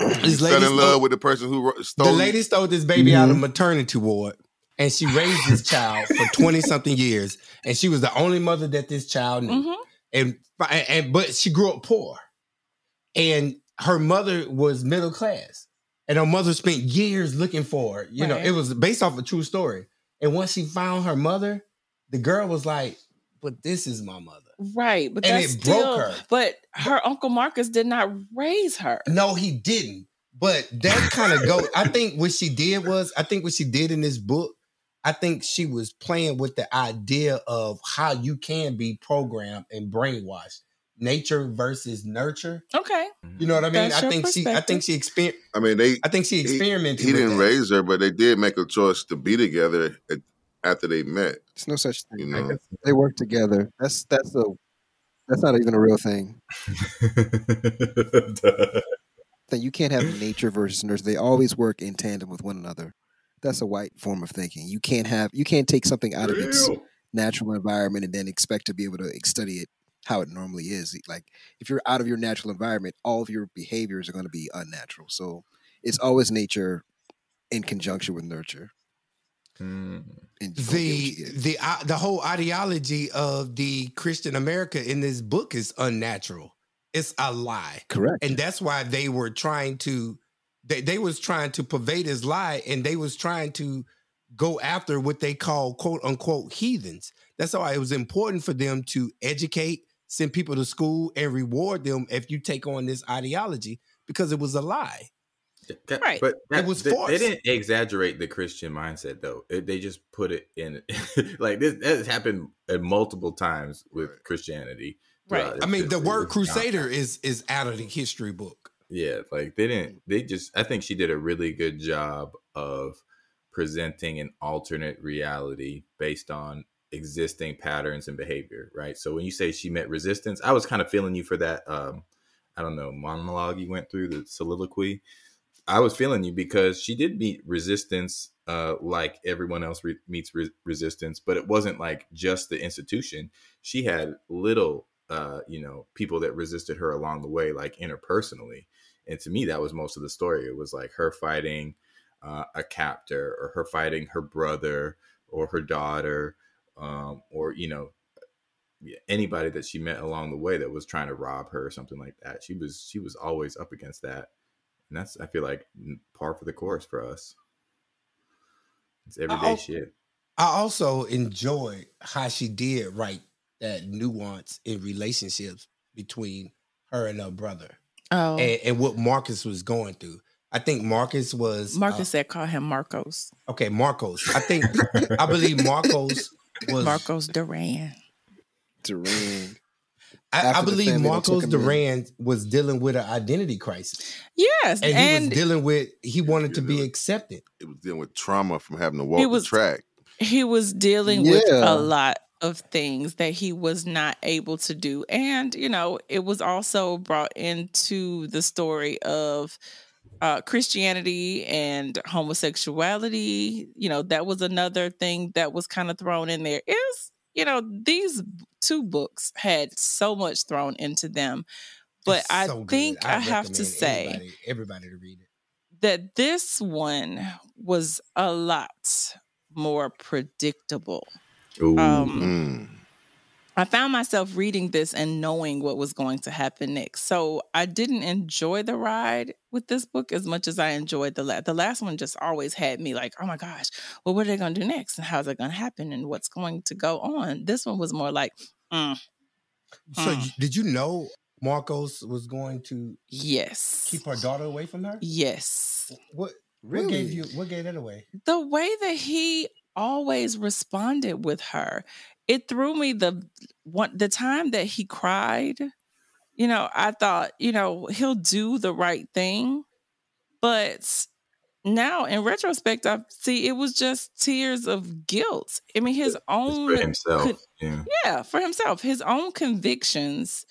Speaker 1: You
Speaker 2: this
Speaker 1: fell
Speaker 2: lady
Speaker 1: in
Speaker 2: stole,
Speaker 1: love with the person who stole
Speaker 2: the lady stole this baby out of
Speaker 4: Mhm.
Speaker 2: maternity ward, and she raised this child for twenty something years, and she was the only mother that this child knew.
Speaker 3: hmm
Speaker 2: and and but she grew up poor, and her mother was middle class, and her mother spent years looking for her. You know, it was based off a true story. And once she found her mother, the girl was like, "But this is my mother."
Speaker 3: Right, but
Speaker 2: And
Speaker 3: that's
Speaker 2: it broke her.
Speaker 3: But her uncle Marcus did not raise her.
Speaker 2: No, he didn't. But that kind of go. I think what she did was, I think what she did in this book, I think she was playing with the idea of how you can be programmed and brainwashed. Nature versus nurture.
Speaker 3: Okay,
Speaker 2: You know what I mean?
Speaker 3: That's
Speaker 2: I think she. I think she exper-
Speaker 1: I mean, they
Speaker 2: I think she experimented.
Speaker 1: he
Speaker 2: with
Speaker 1: didn't
Speaker 2: that.
Speaker 1: raise her, but they did make a choice to be together at, after they met.
Speaker 4: It's no such thing.
Speaker 1: You know,
Speaker 4: They work together. That's that's a that's not even a real thing. That you can't have nature versus nurture. They always work in tandem with one another. That's a white form of thinking. You can't have you can't take something out of its natural environment and then expect to be able to study it how it normally is. Like if you're out of your natural environment, all of your behaviors are going to be unnatural. So it's always nature in conjunction with nurture.
Speaker 5: Mm.
Speaker 4: And you don't get what
Speaker 2: the the uh, the whole ideology of the Christian America in this book is unnatural. It's a lie.
Speaker 4: correct.
Speaker 2: and that's why they were trying to they, they was trying to pervade his lie and they was trying to go after what they call quote unquote heathens that's why it was important for them to educate send people to school and reward them if you take on this ideology because it was a lie
Speaker 5: That-
Speaker 3: Right.
Speaker 5: But that,
Speaker 2: was
Speaker 5: they, they didn't exaggerate the Christian mindset though. It, they just put it in like this. That has happened uh, multiple times with
Speaker 1: Right.
Speaker 5: Christianity.
Speaker 3: Right.
Speaker 5: throughout
Speaker 2: i mean
Speaker 5: its
Speaker 2: the word crusader
Speaker 5: not-
Speaker 2: is is out of the history book
Speaker 5: Yeah, like they didn't. They just. I think she did a really good job of presenting an alternate reality based on existing patterns and behavior. Right. So when you say she met resistance, I was kind of feeling you for that. Um, I don't know monologue you went through the soliloquy. I was feeling you because she did meet resistance, uh, like everyone else re- meets re- resistance, but it wasn't like just the institution. She had little, uh, you know, people that resisted her along the way, like interpersonally. And to me, that was most of the story. It was like her fighting uh, a captor, or her fighting her brother, or her daughter, um, or you know, anybody that she met along the way that was trying to rob her or something like that. She was she was always up against that, and that's I feel like n- par for the course for us. It's everyday
Speaker 2: Oh.
Speaker 5: shit.
Speaker 2: i also enjoyed how she did write that nuance in relationships between her and her brother
Speaker 3: Oh,
Speaker 2: and, and what marcus was going through i think marcus was uh,
Speaker 3: Marcus said call him Marcos.
Speaker 2: Okay, Marcos. I think I believe Marcos was
Speaker 3: Marcos Duran.
Speaker 4: Duran.
Speaker 2: I, I believe
Speaker 4: family that
Speaker 2: Marcos. Duran was dealing with an identity crisis,
Speaker 3: Yes,
Speaker 2: and,
Speaker 3: and,
Speaker 2: he was dealing with he wanted to be
Speaker 1: Yeah.
Speaker 2: accepted.
Speaker 1: It was dealing with trauma from having to walk
Speaker 3: He was-
Speaker 1: the track.
Speaker 3: he was dealing with a lot of things that he was not able to do and you know it was also brought into the story of uh, christianity and homosexuality you know that was another thing that was kind of thrown in there is you know these two books had so much thrown into them but
Speaker 2: It's
Speaker 3: i
Speaker 2: so good.
Speaker 3: think i, have to say
Speaker 2: everybody, everybody to read it.
Speaker 3: that this one was a lot more predictable
Speaker 5: Ooh.
Speaker 3: um,
Speaker 1: Mm.
Speaker 3: I found myself reading this and knowing what was going to happen next. So I didn't enjoy the ride with this book as much as I enjoyed the last. The last one just always had me like, oh my gosh, well, what are they going to do next? And how's it going to happen? And what's going to go on? This one was more like, mm,
Speaker 2: So,
Speaker 3: Mm.
Speaker 2: did you know Marcos was going to
Speaker 3: yes.
Speaker 2: keep her daughter away from her?
Speaker 3: Yes.
Speaker 2: What?
Speaker 4: Really?
Speaker 2: What gave you? What gave that away?
Speaker 3: the way that he always responded with her it threw me the one the time that he cried you know i thought you know he'll do the right thing but now in retrospect i see it was just tears of guilt i mean his
Speaker 5: It's
Speaker 3: own
Speaker 5: for himself.
Speaker 3: could-
Speaker 5: yeah.
Speaker 3: yeah for himself his own convictions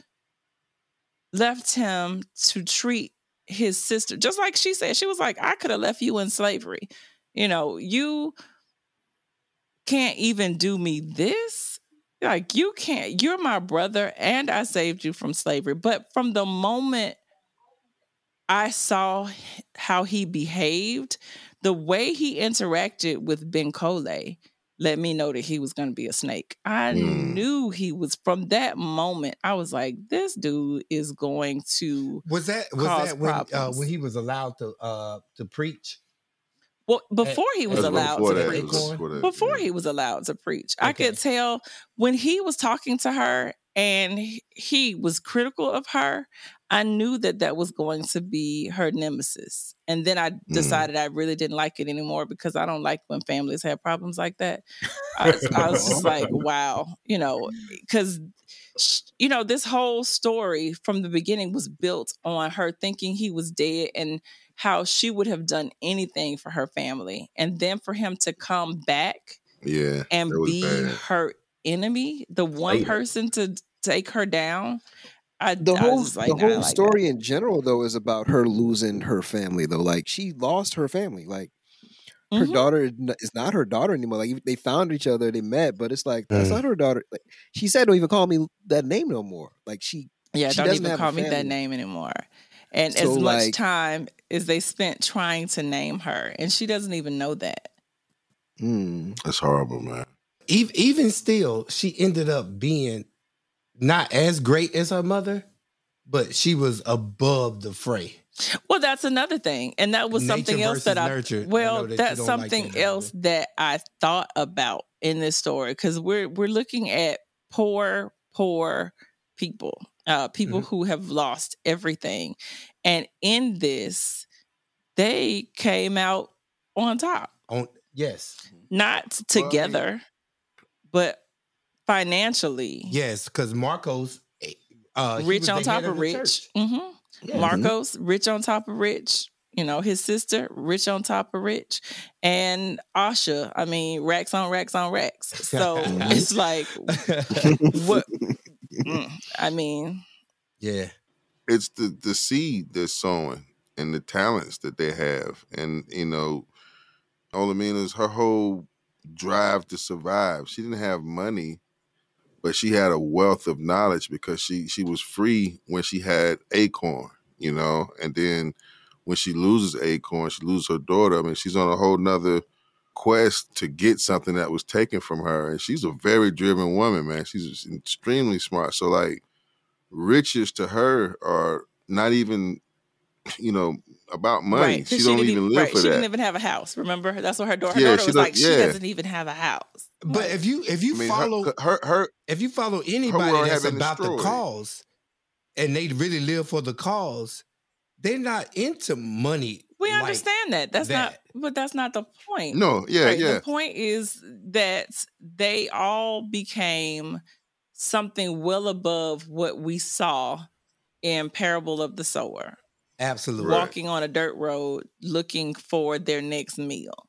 Speaker 3: left him to treat his sister just like she said she was like i could have left you in slavery you know you can't even do me this like you can't you're my brother and i saved you from slavery but from the moment i saw how he behaved the way he interacted with Bankole let me know that he was going to be a snake. I
Speaker 1: Mm.
Speaker 3: knew he was from that moment. I was like, this dude is going to.
Speaker 2: Was that was that when uh, when he was allowed to uh to preach?
Speaker 3: Well, eh, before he was allowed
Speaker 1: before
Speaker 3: to
Speaker 1: that.
Speaker 3: preach,
Speaker 1: before that,
Speaker 3: before
Speaker 1: yeah.
Speaker 3: he was allowed to preach, I could tell when he was talking to her and he- he was critical of her. I knew that that was going to be her nemesis. And then I mm. decided I really didn't like it anymore because I don't like when families have problems like that. I, I was just like, wow, you know, because you know this whole story from the beginning was built on her thinking he was dead and how she would have done anything for her family, and then for him to come back
Speaker 1: Yeah.
Speaker 3: and be
Speaker 1: bad.
Speaker 3: her enemy, the one person to take her down. I,
Speaker 4: The
Speaker 3: I
Speaker 4: whole
Speaker 3: was like,
Speaker 4: the
Speaker 3: nah, I
Speaker 4: whole
Speaker 3: like that.
Speaker 4: story in general though is about her losing her family though. Like she lost her family. Like her
Speaker 3: Mhm.
Speaker 4: daughter is not her daughter anymore. Like they found each other, they met, but it's like that's
Speaker 2: Mm.
Speaker 4: not her daughter. Like she said, don't even call me that name no more. Like she,
Speaker 3: Yeah,
Speaker 4: She
Speaker 3: don't
Speaker 4: doesn't
Speaker 3: even call me that name anymore. And
Speaker 4: So,
Speaker 3: as much
Speaker 4: like-
Speaker 3: time as they spent trying to name her, and she doesn't even know that.
Speaker 4: mm,
Speaker 1: That's horrible, man.
Speaker 2: even, even still, she ended up being not as great as her mother, but she was above the fray.
Speaker 3: Well, that's another thing, and that was
Speaker 2: Nature
Speaker 3: something else that I.
Speaker 2: nurture. I
Speaker 3: Well,
Speaker 2: that
Speaker 3: that's
Speaker 2: don't like
Speaker 3: something
Speaker 2: that,
Speaker 3: else that I thought about in this story because we're we're looking at poor, poor people, uh, people
Speaker 2: Mm-hmm.
Speaker 3: who have lost everything, and in this, they came out on top,
Speaker 2: On yes,
Speaker 3: not
Speaker 1: Well,
Speaker 3: together, but financially.
Speaker 2: yes, because Marcos, eh, uh,
Speaker 3: rich on top
Speaker 2: head
Speaker 3: of rich.
Speaker 2: church.
Speaker 3: hmm
Speaker 2: Yeah.
Speaker 3: Marcos, rich on top of rich. You know, his sister, rich on top of rich. And Asha, I mean, racks on racks on racks. So
Speaker 2: Mhm.
Speaker 3: it's like, what? Mm, I mean,
Speaker 2: yeah,
Speaker 1: it's the the seed they're sowing and the talents that they have and you know Olamina's her whole drive to survive she didn't have money but she had a wealth of knowledge because she she was free when she had acorn you know and then when she loses acorn she loses her daughter i mean she's on a whole nother quest to get something that was taken from her and she's a very driven woman man she's extremely smart so like riches to her are not even, you know, about money.
Speaker 3: right. 'cause
Speaker 1: She don't
Speaker 3: didn't
Speaker 1: even live
Speaker 3: right,
Speaker 1: for
Speaker 3: she
Speaker 1: that.
Speaker 3: She didn't even have a house. Remember? That's what her daughter, her daughter was
Speaker 1: don't-
Speaker 3: like, she doesn't even have a house.
Speaker 2: but
Speaker 3: Like,
Speaker 2: if you if you
Speaker 1: I mean,
Speaker 2: follow
Speaker 1: her, her, her,
Speaker 2: if you follow anybody that's
Speaker 1: had been
Speaker 2: about the cause and they really live for the cause, they're not into money.
Speaker 3: We
Speaker 2: like
Speaker 3: understand that. That's
Speaker 2: that.
Speaker 3: not, but that's not the point.
Speaker 1: no, yeah,
Speaker 3: Right,
Speaker 1: yeah.
Speaker 3: The point is that they all became something well above what we saw in Parable of the Sower,
Speaker 2: Absolutely.
Speaker 1: Right.
Speaker 3: walking on a dirt road looking for their next meal.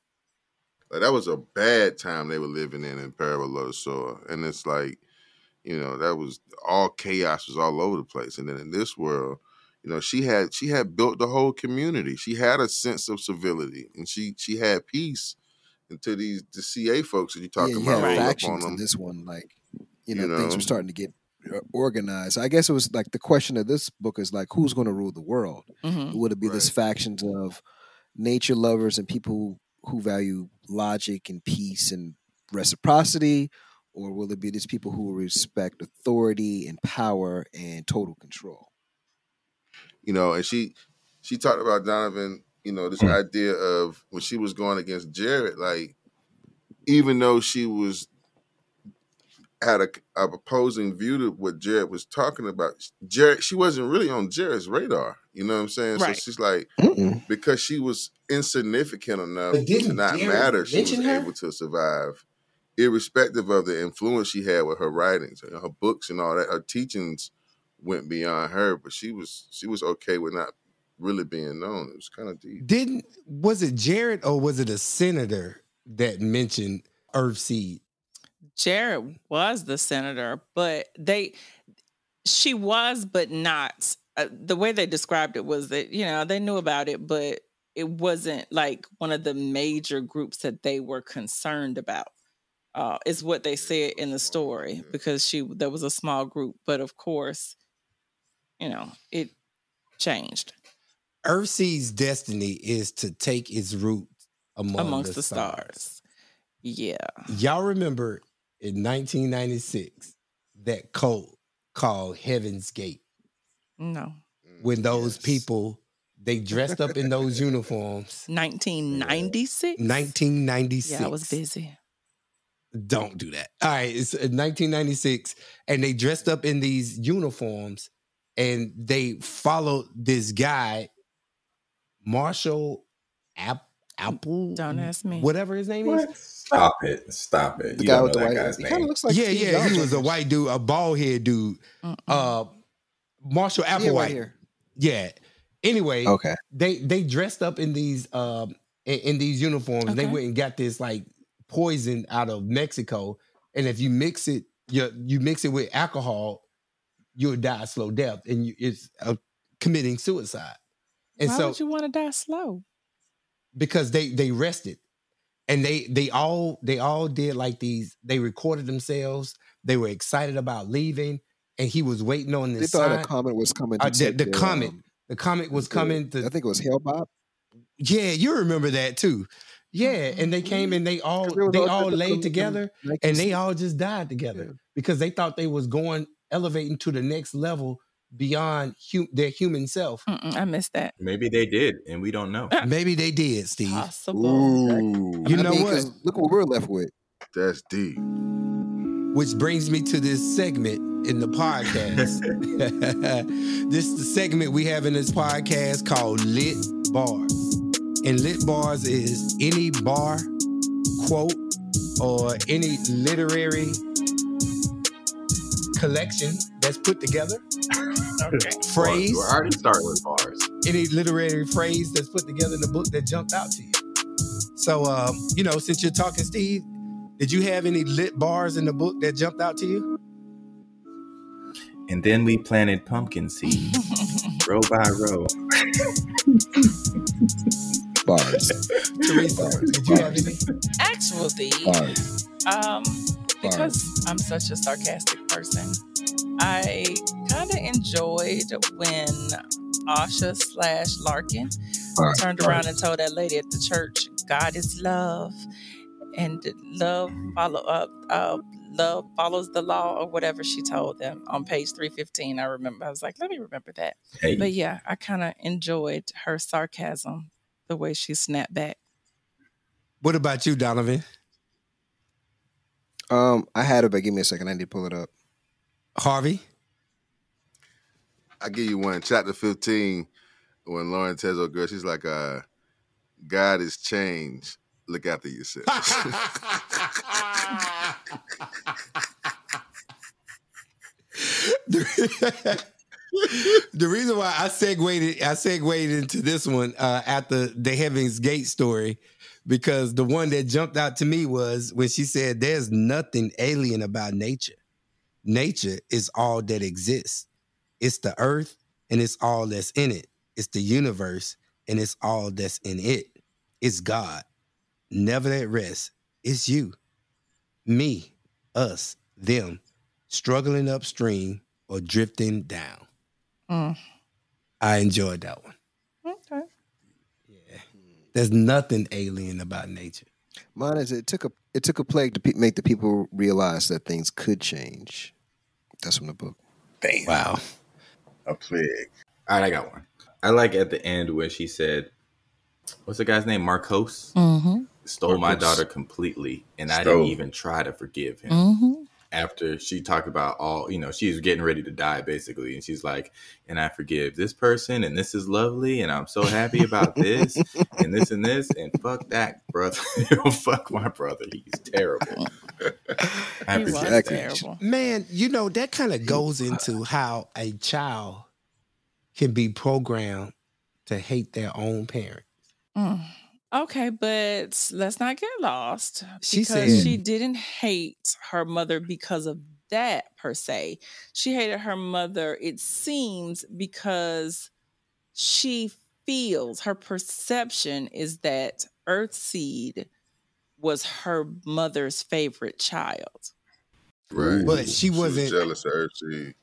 Speaker 1: Like, that was a bad time they were living in in Parable of the Sower. And it's like, you know, that was all chaos was all over the place. And then in this world, you know, she had she had built the whole community. She had a sense of civility and she she had peace until these the CA folks that
Speaker 4: you're
Speaker 1: talking
Speaker 4: you
Speaker 1: about
Speaker 4: had
Speaker 1: on
Speaker 4: factions in
Speaker 1: them.
Speaker 4: this one. Like you know,
Speaker 1: You
Speaker 4: things
Speaker 1: know?
Speaker 4: were starting to get uh, organized. I guess it was like the question of this book is like, who's going to rule the world?
Speaker 3: Mhm.
Speaker 4: Would it be this factions of nature lovers and people who value logic and peace and reciprocity, or will it be these people who respect authority and power and total control?
Speaker 1: You know, and she she talked about Donovan, you know, this hmm. idea of when she was going against Jarret, like even though she was had a, a opposing view to what Jarret was talking about, Jarret she wasn't really on Jarret's radar. You know what I'm saying?
Speaker 3: Right.
Speaker 1: So she's like
Speaker 4: Mm-mm.
Speaker 1: because she was insignificant enough
Speaker 2: didn't
Speaker 1: to not
Speaker 2: Jarret
Speaker 1: matter, she was
Speaker 2: her?
Speaker 1: able to survive, irrespective of the influence she had with her writings, you know, her books and all that. Her teachings went beyond her, but she was she was okay with not really being known. It was kind of deep.
Speaker 2: Didn't was it Jarret or was it a senator that mentioned Earthseed?
Speaker 3: Jarret was the senator, but they, she was, but not. Uh, the way they described it was that you know they knew about it, but it wasn't like one of the major groups that they were concerned about. Uh, is what they said in the story because she there was a small group, but of course, you know it changed
Speaker 2: Earthseed's destiny is to take its root among
Speaker 3: amongst
Speaker 2: the,
Speaker 3: the stars. Yeah,
Speaker 2: Y'all remember in 1996 that cult called Heaven's Gate
Speaker 3: no,
Speaker 2: when those
Speaker 4: Yes.
Speaker 2: people they dressed up in those uniforms.
Speaker 3: nineteen ninety six.
Speaker 2: 1996.
Speaker 3: Yeah, I was busy.
Speaker 2: Don't do that. All right, it's uh, 1996, and they dressed up in these uniforms, and they followed this guy, Marshall App, Apple.
Speaker 3: Don't ask me.
Speaker 2: Whatever his name
Speaker 5: What?
Speaker 2: is.
Speaker 5: Stop it. Stop it.
Speaker 4: The
Speaker 5: You
Speaker 4: guy
Speaker 5: don't
Speaker 4: with
Speaker 5: know
Speaker 4: the
Speaker 5: that
Speaker 4: white.
Speaker 5: guy's
Speaker 4: He kind
Speaker 5: name.
Speaker 4: of looks like
Speaker 2: yeah,
Speaker 4: Steve
Speaker 2: yeah, he was a white dude, a bald head dude.
Speaker 3: Mm-mm.
Speaker 2: Uh, Marshall
Speaker 4: Yeah, right
Speaker 2: Applewhite. Yeah. Anyway,
Speaker 4: Okay.
Speaker 2: they they dressed up in these um in, in these uniforms. They went and got this like poison out of Mexico, and if you mix it, you you mix it with alcohol, you'll die a slow death, and you, it's uh, committing suicide. And
Speaker 3: Why
Speaker 2: so
Speaker 3: would you want to die slow?
Speaker 2: because they they rested, and they they all they all did like these. They recorded themselves. They were excited about leaving, and he was waiting on this.
Speaker 4: They
Speaker 2: this
Speaker 4: thought
Speaker 2: sign.
Speaker 4: a comet was coming. To
Speaker 2: Uh, the-
Speaker 4: take
Speaker 2: the
Speaker 4: their,
Speaker 2: comet
Speaker 4: um,
Speaker 2: the comic was
Speaker 4: the-
Speaker 2: coming to
Speaker 4: I think it was Hale-Bopp.
Speaker 2: Yeah, you remember that too. Yeah, and they came and they all
Speaker 4: 'Cause it was
Speaker 2: they
Speaker 4: all
Speaker 2: all laid together and they all just died together because they thought they was going elevating to the next level beyond hu- their human self.
Speaker 3: Mm-mm, I missed that.
Speaker 5: Maybe they did, and we don't know.
Speaker 2: Maybe they did, Steve.
Speaker 3: Possible.
Speaker 1: Ooh,
Speaker 2: You
Speaker 4: I
Speaker 2: know
Speaker 4: mean,
Speaker 2: what?
Speaker 4: 'cause Look what we're left with.
Speaker 1: that's deep.
Speaker 2: Which brings me to this segment in the podcast. this is the segment we have in this podcast called Lit Bars. And Lit Bars is any bar, quote, or any literary collection that's put together.
Speaker 3: Okay.
Speaker 2: Phrase,
Speaker 5: We're already starting with bars.
Speaker 2: any literary phrase that's put together in the book that jumped out to you. So, um, you know, since you're talking, Steve, did you have any lit bars in the book that jumped out to you?
Speaker 5: And then we planted pumpkin seeds, row by row.
Speaker 4: Bars.
Speaker 2: Teresa, did you have any?
Speaker 3: Actually,
Speaker 4: Bars.
Speaker 3: um, because I'm such a sarcastic person, I kind of enjoyed when Asha slash Larkin
Speaker 4: Bars.
Speaker 3: turned around and told that lady at the church, "God is love, and love follow up. Uh, love follows the law, or whatever she told them on page three fifteen. I remember. I was like, let me remember that.
Speaker 5: Hey,
Speaker 3: But yeah, I kind of enjoyed her sarcasm, the way she snapped back.
Speaker 2: What about you, Donovan?
Speaker 4: Um, I had it, but give me a second. I need to pull it up.
Speaker 2: Harvey?
Speaker 1: I give you one. Chapter 15, when Lauren tells her girl, she's like, uh, God is change. Look after yourself.
Speaker 2: the, the reason why I segued I segued into this one uh, after the Heaven's Gate story because the one that jumped out to me was when she said, "There's nothing alien about nature. Nature is all that exists. It's the earth, and it's all that's in it. It's the universe, and it's all that's in it. It's God. Never at rest. It's you, me, us, them." struggling upstream or drifting down.
Speaker 3: Mm.
Speaker 2: I enjoyed that one.
Speaker 3: Okay.
Speaker 2: Yeah. There's nothing alien about nature.
Speaker 4: Mine is it took a it took a plague to pe- make the people realize that things could change. That's from the book.
Speaker 5: bam.
Speaker 2: Wow.
Speaker 5: A plague. All right, I got one. I like at the end where she said, "What's the guy's name? Marcos
Speaker 3: Mm-hmm.
Speaker 5: stole my daughter completely, and I didn't even try to forgive him."
Speaker 3: Mm-hmm.
Speaker 5: After she talked about all, you know, she's getting ready to die basically, and she's like, "And I forgive this person, and this is lovely, and I'm so happy about this, and this and this, and fuck that brother, fuck my brother, he's terrible." I
Speaker 3: He was
Speaker 4: Exactly.
Speaker 3: terrible.
Speaker 2: Man, you know, that kind of goes into how a child can be programmed to hate their own parent.
Speaker 3: Mm. Okay, but let's not get lost
Speaker 2: She
Speaker 3: because
Speaker 2: said-
Speaker 3: she didn't hate her mother because of that per se. She hated her mother, it seems, because she feels her perception is that Earthseed was her mother's favorite child.
Speaker 1: right.
Speaker 2: But she
Speaker 1: was
Speaker 2: wasn't-
Speaker 1: jealous of Earthseed.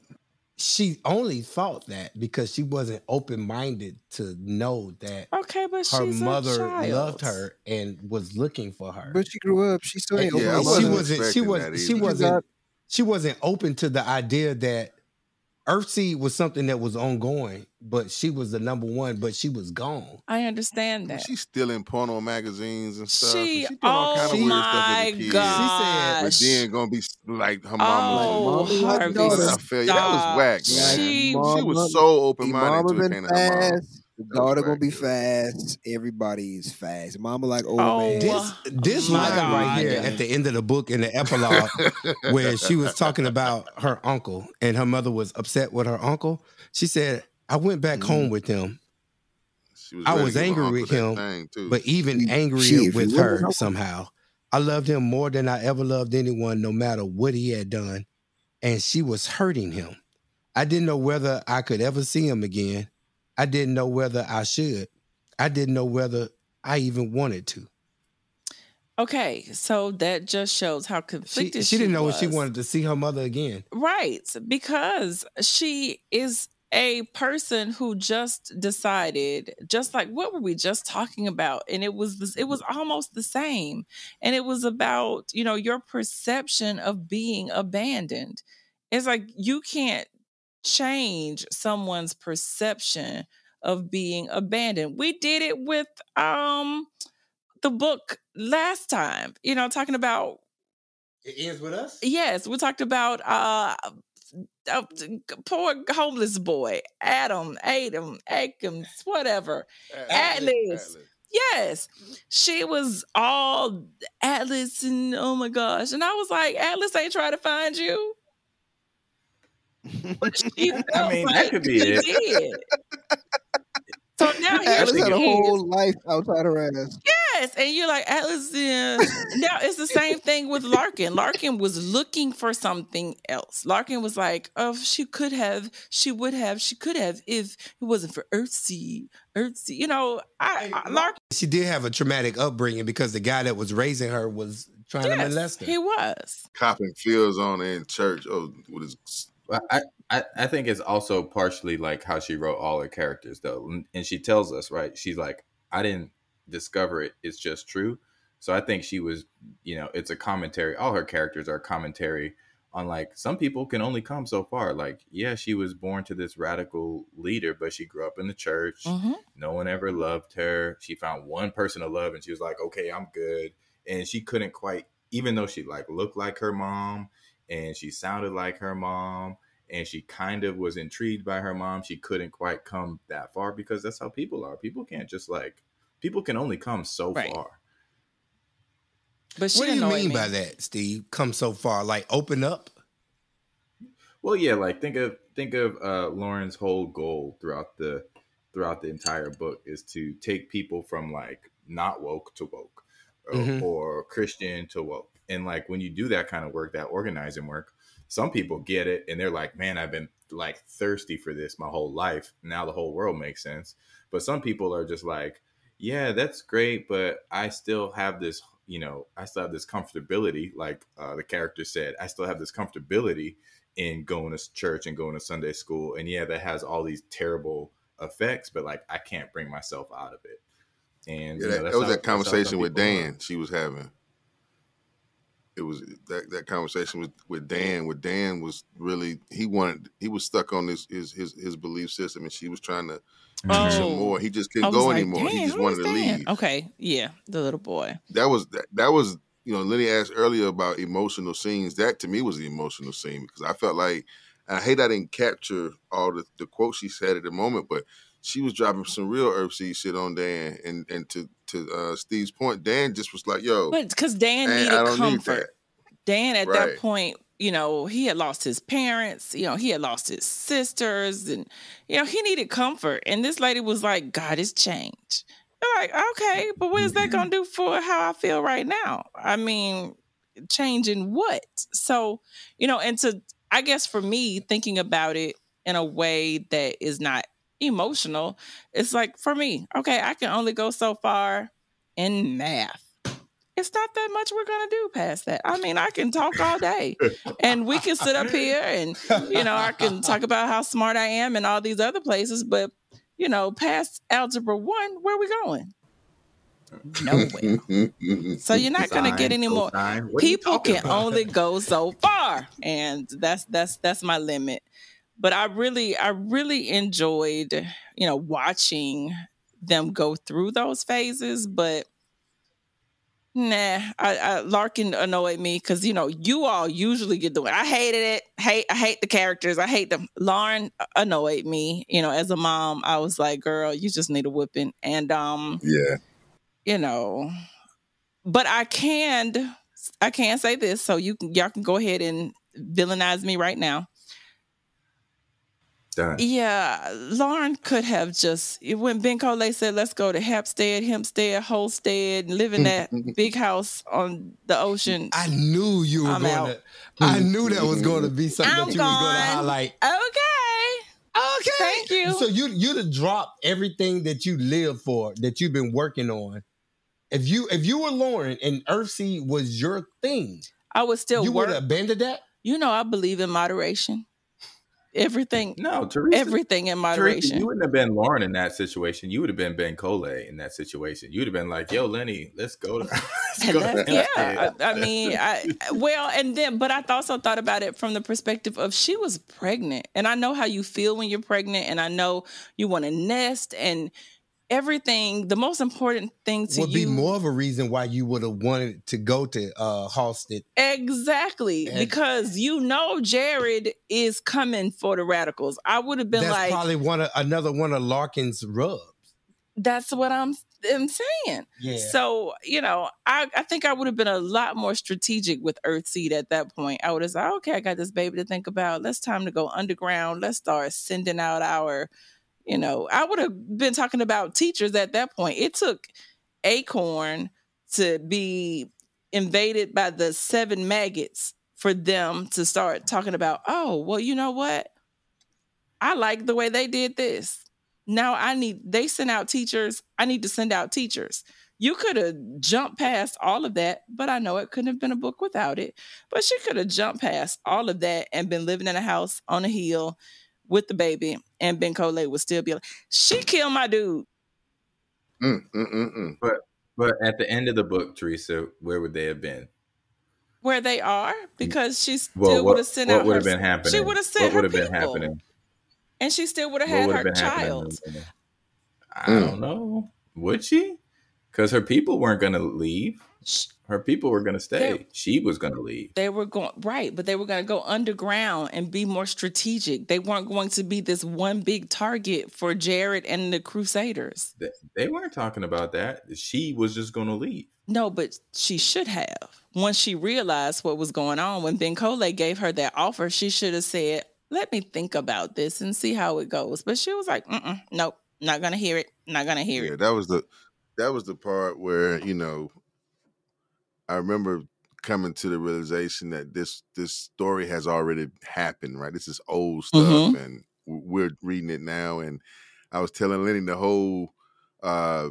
Speaker 2: She only thought that because she wasn't open minded to know that
Speaker 3: Okay, but
Speaker 2: her
Speaker 3: she's a
Speaker 2: mother
Speaker 3: child.
Speaker 2: loved her and was looking for her.
Speaker 4: But she grew up. She still ain't
Speaker 2: And-
Speaker 1: Yeah, I
Speaker 4: over her
Speaker 2: she
Speaker 1: wasn't
Speaker 4: mother.
Speaker 2: wasn't. She was.
Speaker 1: that
Speaker 2: She wasn't. She wasn't open to the idea that Earthseed was something that was ongoing, but she was the number one. But she was gone.
Speaker 3: I understand that.
Speaker 1: She's still in porno magazines and stuff.
Speaker 3: She,
Speaker 1: and she doing all
Speaker 3: oh
Speaker 1: kind of weird stuff
Speaker 3: my
Speaker 1: as a kid.
Speaker 3: god!
Speaker 1: But then gonna be like her mama.
Speaker 3: Oh,
Speaker 4: Like, Mama,
Speaker 3: Harvey,
Speaker 4: daughter.
Speaker 1: I feel you. That was
Speaker 3: stop.
Speaker 1: whack, man.
Speaker 3: She,
Speaker 1: She was so open minded to it
Speaker 4: been
Speaker 1: came to her mom.
Speaker 4: fast. The daughter gonna be fast. Everybody is fast. Mama like old
Speaker 3: Oh,
Speaker 4: man.
Speaker 2: This this
Speaker 3: my
Speaker 2: line right here at the end of the book in the epilogue, where she was talking about her uncle and her mother was upset with her uncle. She said, "I went back
Speaker 1: Mm-hmm.
Speaker 2: home with him,
Speaker 1: was
Speaker 2: I was
Speaker 1: to give her
Speaker 2: angry with him, but even
Speaker 4: She-
Speaker 2: angrier
Speaker 4: she-
Speaker 2: with
Speaker 4: you live with
Speaker 2: her
Speaker 4: her-
Speaker 2: somehow. I loved him more than I ever loved anyone, no matter what he had done, and she was hurting him. I didn't know whether I could ever see him again. I didn't know whether I should. I didn't know whether I even wanted to."
Speaker 3: Okay, so that just shows how
Speaker 2: She,
Speaker 3: conflicted
Speaker 2: she didn't know if she wanted to see her mother again.
Speaker 3: Right, because she is a person who just decided, just like what were we just talking about? And it was this, it was almost the same. And it was about, you know, your perception of being abandoned. It's like you can't change someone's perception of being abandoned. We did it with um the book last time, you know, talking about
Speaker 2: It ends with us.
Speaker 3: Yes, we talked about uh, uh poor homeless boy, Adam, Adam, Akins, whatever. Atlas. Yes, she was all Atlas, and oh my gosh, and I was like, Atlas ain't trying to find you. But she
Speaker 5: I
Speaker 3: felt
Speaker 5: mean, that could be
Speaker 3: she
Speaker 5: it.
Speaker 3: did. So now here
Speaker 4: Atlas had a whole life outside her ass.
Speaker 3: Yes, and you're like Atlas. Uh, now it's the same thing with Larkin. Larkin was looking for something else. Larkin was like, "Oh, she could have, she would have, she could have if it wasn't for Earthseed, Earthseed." You know, I, I Larkin.
Speaker 2: She did have a traumatic upbringing because the guy that was raising her was trying to molest her.
Speaker 3: he was.
Speaker 1: Copping fields on in church. Oh, with his
Speaker 5: Well, I, I, I think it's also partially like how she wrote all her characters though. And- she tells us, right? She's like, I didn't discover it, it's just true. So I think she was, you know, it's a commentary. All her characters are commentary on like some people can only come so far. Like, yeah, she was born to this radical leader, but she grew up in the church.
Speaker 3: Mhm.
Speaker 5: No one ever loved her. She found one person to love and she was like, okay, I'm good. And she couldn't quite, even though she like looked like her mom and she sounded like her mom and she kind of was intrigued by her mom, she couldn't quite come that far because that's how people are. People can't just like, people can only come so
Speaker 3: Right.
Speaker 5: far.
Speaker 3: But she
Speaker 2: What do you
Speaker 3: annoyed
Speaker 2: mean
Speaker 3: me.
Speaker 2: by that, Steve? Come so far, like open up.
Speaker 5: Well, yeah, like think of think of uh, Lauren's whole goal throughout the throughout the entire book is to take people from like not woke to woke, or,
Speaker 2: Mhm.
Speaker 5: or Christian to woke. And like when you do that kind of work, that organizing work, some people get it and they're like, "Man, I've been like thirsty for this my whole life. Now the whole world makes sense." But some people are just like, "Yeah, that's great, but I still have this." You know, I still have this comfortability, like uh, the character said. I still have this comfortability in going to church and going to Sunday school. And yeah, that has all these terrible effects, but like I can't bring myself out of it. And
Speaker 1: Yeah,
Speaker 5: you know,
Speaker 1: that, was that
Speaker 5: that's how some
Speaker 1: conversation with
Speaker 5: people are.
Speaker 1: Dan she was having. It was that, that conversation with, with Dan. With Dan was really he wanted he was stuck on his his his, his belief system, and she was trying to
Speaker 3: Oh.
Speaker 1: teach him more. He just couldn't go
Speaker 3: like,
Speaker 1: anymore. he just wanted to
Speaker 3: Dan?"
Speaker 1: leave.
Speaker 3: Okay, yeah, the little boy.
Speaker 1: That was that, that was you know Lenny asked earlier about emotional scenes. That to me was the emotional scene because I felt like and I hate I didn't capture all the, the quotes she said at the moment, but she was dropping some real Earthseed shit on Dan. And and to to uh, Steve's point, Dan just was like, "Yo,
Speaker 3: But because Dan needed
Speaker 1: need
Speaker 3: comfort.
Speaker 1: that."
Speaker 3: Dan at
Speaker 1: Right.
Speaker 3: that point, you know, he had lost his parents, you know, he had lost his sisters, and you know, he needed comfort. And this lady was like, God has changed. They're like, okay, but what is that gonna do for how I feel right now? I mean, changing what? So, you know, and to I guess for me, thinking about it in a way that is not emotional, it's like for me, okay, I can only go so far in math it's not that much we're gonna do past that. I mean, I can talk all day, and we can sit up here, and you know, I can talk about how smart I am and all these other places. But you know, past algebra one, where are we going? Nowhere. So you're not gonna get any more.
Speaker 5: cosine, what are you
Speaker 3: People can
Speaker 5: about?
Speaker 3: only go so far, and that's that's that's my limit. But I really, I really enjoyed, you know, watching them go through those phases. But Nah, I, I Larkin annoyed me because you know you all usually get doing. I hated it. Hate. I hate the characters. I hate them. Lauren annoyed me. You know, as a mom, I was like, "Girl, you just need a whipping." And um,
Speaker 1: Yeah,
Speaker 3: you know, but I can, I can say this, so you can y'all can go ahead and villainize me right now.
Speaker 5: Done.
Speaker 3: Yeah, Lauren could have just when Bankole said, "Let's go to Hempstead, Hempstead, Holstead, and live in mm. that big house on the ocean."
Speaker 2: I knew you were
Speaker 3: I'm
Speaker 2: going
Speaker 3: out.
Speaker 2: to. I mm. knew that was going to be something
Speaker 3: I'm
Speaker 2: that you was going to
Speaker 3: gone.
Speaker 2: highlight.
Speaker 3: Okay.
Speaker 2: Okay.
Speaker 3: Thank you.
Speaker 2: So you you'd have dropped everything that you live for, that you've been working on, If you if you were Lauren and Earthseed was your thing,
Speaker 3: I would still
Speaker 2: you would
Speaker 3: work.
Speaker 2: have abandoned that.
Speaker 3: You know, I believe in moderation. Everything,
Speaker 5: No, Teresa.
Speaker 3: everything in
Speaker 5: Teresa,
Speaker 3: moderation.
Speaker 5: you wouldn't have been Lauren in that situation. You would have been Bankole in that situation. You would have been like, "Yo, Lenny, let's go to." let's go to
Speaker 3: yeah, I, I mean, I well, and then, but I also thought about it from the perspective of she was pregnant, and I know how you feel when you're pregnant, and I know you want to nest and everything. The most important thing to
Speaker 2: Would
Speaker 3: you
Speaker 2: be more of a reason why you would have wanted to go to uh Halstead.
Speaker 3: exactly
Speaker 2: And-
Speaker 3: because you know Jarret is coming for the radicals. I would have been
Speaker 2: That's
Speaker 3: like,
Speaker 2: probably one of another one of Larkin's rubs.
Speaker 3: that's what I'm, I'm saying.
Speaker 2: Yeah.
Speaker 3: So, you know, I, I think I would have been a lot more strategic with Earthseed at that point. I would have said, okay, I got this baby to think about. Let's time to go underground. Let's start sending out our, you know, I would have been talking about teachers at that point. It took Acorn to be invaded by the seven maggots for them to start talking about, oh, well, you know what? I like the way they did this now I need they sent out teachers. I need to send out teachers. You could have jumped past all of that, but I know it couldn't have been a book without it. But she could have jumped past all of that and been living in a house on a hill with the baby, and Bankole would still be like, "She killed my dude."
Speaker 1: Mm, mm, mm, mm.
Speaker 5: But at the end of the book, Teresa, where would they have been?
Speaker 3: Where they are, because she still
Speaker 5: Well,
Speaker 3: would have sent
Speaker 5: what
Speaker 3: out
Speaker 5: would have been happening?
Speaker 3: She would have sent
Speaker 5: What
Speaker 3: her
Speaker 5: would have been
Speaker 3: people,
Speaker 5: happening?
Speaker 3: and she still would have had
Speaker 5: would
Speaker 3: her
Speaker 5: have been happening?
Speaker 3: child.
Speaker 5: I
Speaker 1: Mm.
Speaker 5: don't know. Would she? Because her people weren't going to leave.
Speaker 3: Sh-
Speaker 5: Her people were going to stay.
Speaker 3: They-
Speaker 5: she was going to leave.
Speaker 3: They were going right, but they were going to go underground and be more strategic. They weren't going to be this one big target for Jarret and the Crusaders.
Speaker 5: They, they weren't talking about that. She was just going to leave.
Speaker 3: No, but she should have. Once she realized what was going on, when Bankole gave her that offer, she should have said, "Let me think about this and see how it goes." But she was like, Mm-mm, "Nope, not gonna hear it. Not gonna hear
Speaker 1: Yeah,
Speaker 3: it."
Speaker 1: that was the that was the part where you know I remember coming to the realization that this this story has already happened. Right, this is old stuff,
Speaker 3: Mhm.
Speaker 1: and we're reading it now. And I was telling Lenny the whole. uh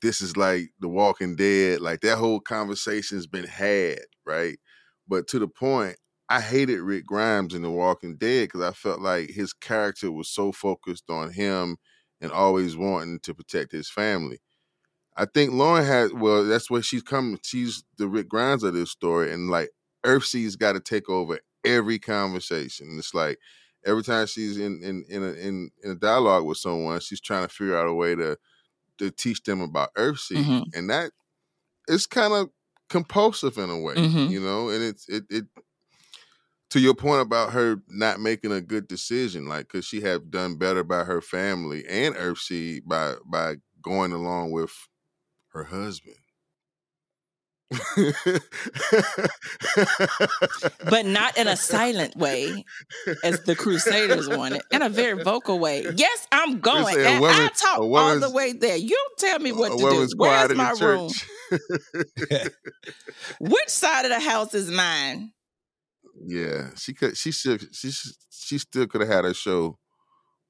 Speaker 1: this is like the walking dead like that whole conversation's been had right but to the point i hated rick grimes in the walking dead because i felt like his character was so focused on him and always wanting to protect his family I think Lauren had well, that's where she's coming. She's the Rick Grimes of this story, and like Earthseed's got to take over every conversation. It's like every time she's in in in a, in, in a dialogue with someone, she's trying to figure out a way to to teach them about Earthseed,
Speaker 3: Mhm.
Speaker 1: and that it's kind of compulsive in a way,
Speaker 3: Mhm.
Speaker 1: you know. And it's it it to your point about her not making a good decision, like could she have done better by her family and Earthseed by by going along with her husband.
Speaker 3: but not in a silent way as the Crusaders wanted, in a very vocal way. Yes, I'm going.
Speaker 1: say a
Speaker 3: And I talk all the way there. You tell me what to do. Where's my room? Which side of the house is mine?
Speaker 1: yeah, she could. She should. She she still could have had her show,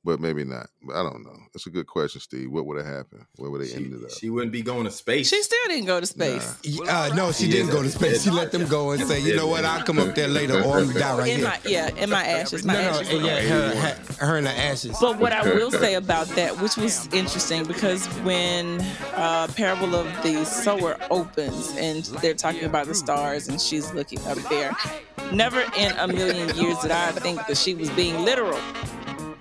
Speaker 1: but maybe not. I don't know. It's a good question, Steve. What would have happened? Where would they
Speaker 5: She,
Speaker 1: ended up?
Speaker 5: she wouldn't be going to space.
Speaker 3: She still didn't go to space.
Speaker 2: Uh, no, she
Speaker 5: She
Speaker 2: didn't go to space. She let them go and say, you know what, I'll come up there later or I'm gonna die right
Speaker 3: in
Speaker 2: here.
Speaker 3: my yeah, in my ashes, my
Speaker 2: no, no,
Speaker 3: ashes.
Speaker 2: and yeah, her, her, her in the ashes.
Speaker 3: But what I will say about that, which was interesting, because when uh, Parable of the Sower opens and they're talking about the stars and she's looking up there, never in a million years did I think that she was being literal.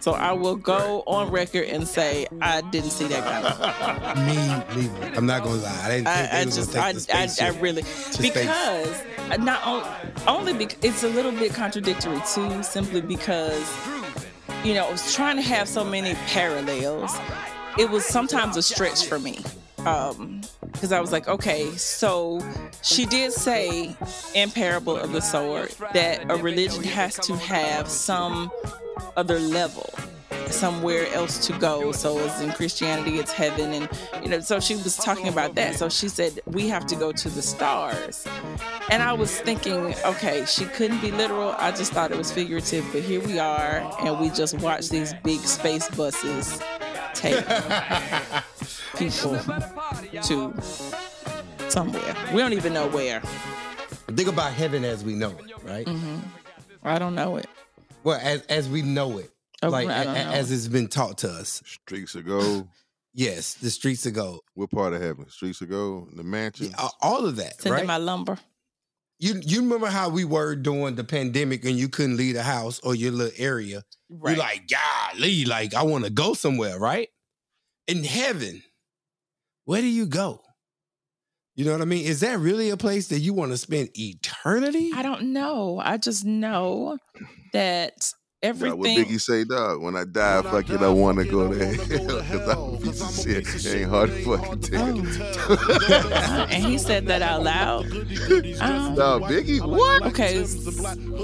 Speaker 3: So I will go on record and say I didn't see that coming.
Speaker 2: Me, neither. I'm not gonna lie. I didn't think
Speaker 3: I, I just, I, I, I really,
Speaker 2: to space.
Speaker 3: because uh, not on, only because it's a little bit contradictory too, simply because, you know, I was trying to have so many parallels. It was sometimes a stretch for me. Um, because I was like, okay, so she did say in Parable of the Sower that a religion has to have some other level somewhere else to go so as in christianity it's heaven and you know so she was talking about that so she said we have to go to the stars and i was thinking okay she couldn't be literal i just thought it was figurative but here we are and we just watch these big space buses take people to somewhere. We don't even know where.
Speaker 2: Think about heaven as we know it, right?
Speaker 3: hmm I don't know it.
Speaker 2: Well, as as we know it,
Speaker 3: Oh,
Speaker 2: like
Speaker 3: I
Speaker 2: a-
Speaker 3: don't
Speaker 2: a-
Speaker 3: know
Speaker 2: as
Speaker 3: it.
Speaker 2: it's been taught to us.
Speaker 1: Streets of gold.
Speaker 2: Yes, the streets of gold,
Speaker 1: What part of heaven? Streets of gold. The mansion.
Speaker 2: Yeah, all of that,
Speaker 3: Send
Speaker 2: right?
Speaker 3: my lumber.
Speaker 2: you you remember how we were during the pandemic and you couldn't leave the house or your little area?
Speaker 3: Right.
Speaker 2: You're like, golly, like I want to go somewhere, right? In heaven, where do you go? You know what I mean? Is that really a place that you want to spend eternity?
Speaker 3: I don't know. I just know that
Speaker 1: Dog, what. Biggie say, dog? When I die, fuck it, I want to go to hell because I'm a piece of shit. It ain't hard to fucking tell.
Speaker 3: Uh, and he said that out loud. Um,
Speaker 1: dog, Biggie, what?
Speaker 3: okay,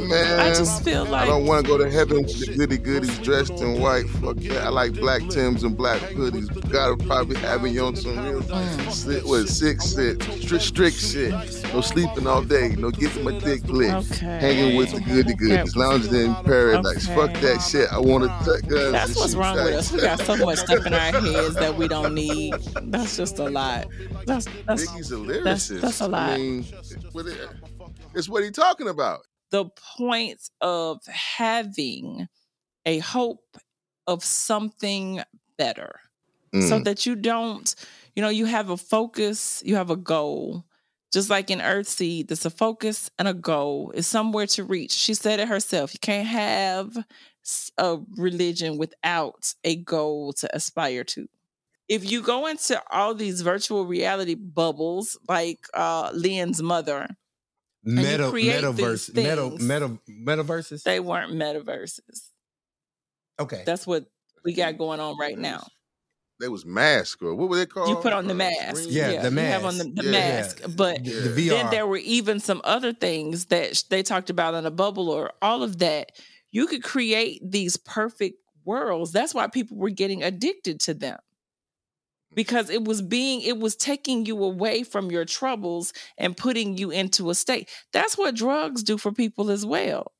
Speaker 1: Man,
Speaker 3: I just feel like I
Speaker 1: don't want to go to heaven with the goody goodies dressed in white. Fuck that. I like black Tims and black hoodies. Gotta probably have you on some real
Speaker 3: Mm.
Speaker 1: sit, what, six shit, strict, strict shit. No sleeping all day. No getting my dick licked.
Speaker 3: okay,
Speaker 1: Hanging with the goody goodies. Lounging in paradise. Fuck
Speaker 3: Okay.
Speaker 1: that shit. I want to.
Speaker 3: That's what's wrong with us. We got so much stuff in our heads that we don't need. That's just a lot. That's that's
Speaker 1: Biggie's a lyricist.
Speaker 3: that's- that's a lot.
Speaker 1: I mean, it's what he talking about.
Speaker 3: the point of having a hope of something better. so
Speaker 1: Mm.
Speaker 3: that you don't, you know, you have a focus, you have a goal. Just like in Earthseed, there's a focus and a goal. It's somewhere to reach. She said it herself. You can't have a religion without a goal to aspire to. If you go into all these virtual reality bubbles, like uh, Lynn's mother,
Speaker 2: Meta, metaverse,
Speaker 3: these
Speaker 2: meta, meta, metaverses.
Speaker 3: they weren't metaverses.
Speaker 2: okay,
Speaker 3: That's what we got going on right now.
Speaker 1: They was mask or what were they called?
Speaker 3: You put on the
Speaker 1: Uh,
Speaker 3: mask.
Speaker 1: green-
Speaker 2: Yeah, the mask.
Speaker 3: you have on the,
Speaker 2: mask.
Speaker 3: the
Speaker 1: Yeah.
Speaker 3: mask. But
Speaker 2: the, the
Speaker 3: then there were even some other things that they talked about in a bubble or all of that. You could create these perfect worlds. That's why people were getting addicted to them. Because it was being, it was taking you away from your troubles and putting you into a state. That's what drugs do for people as well.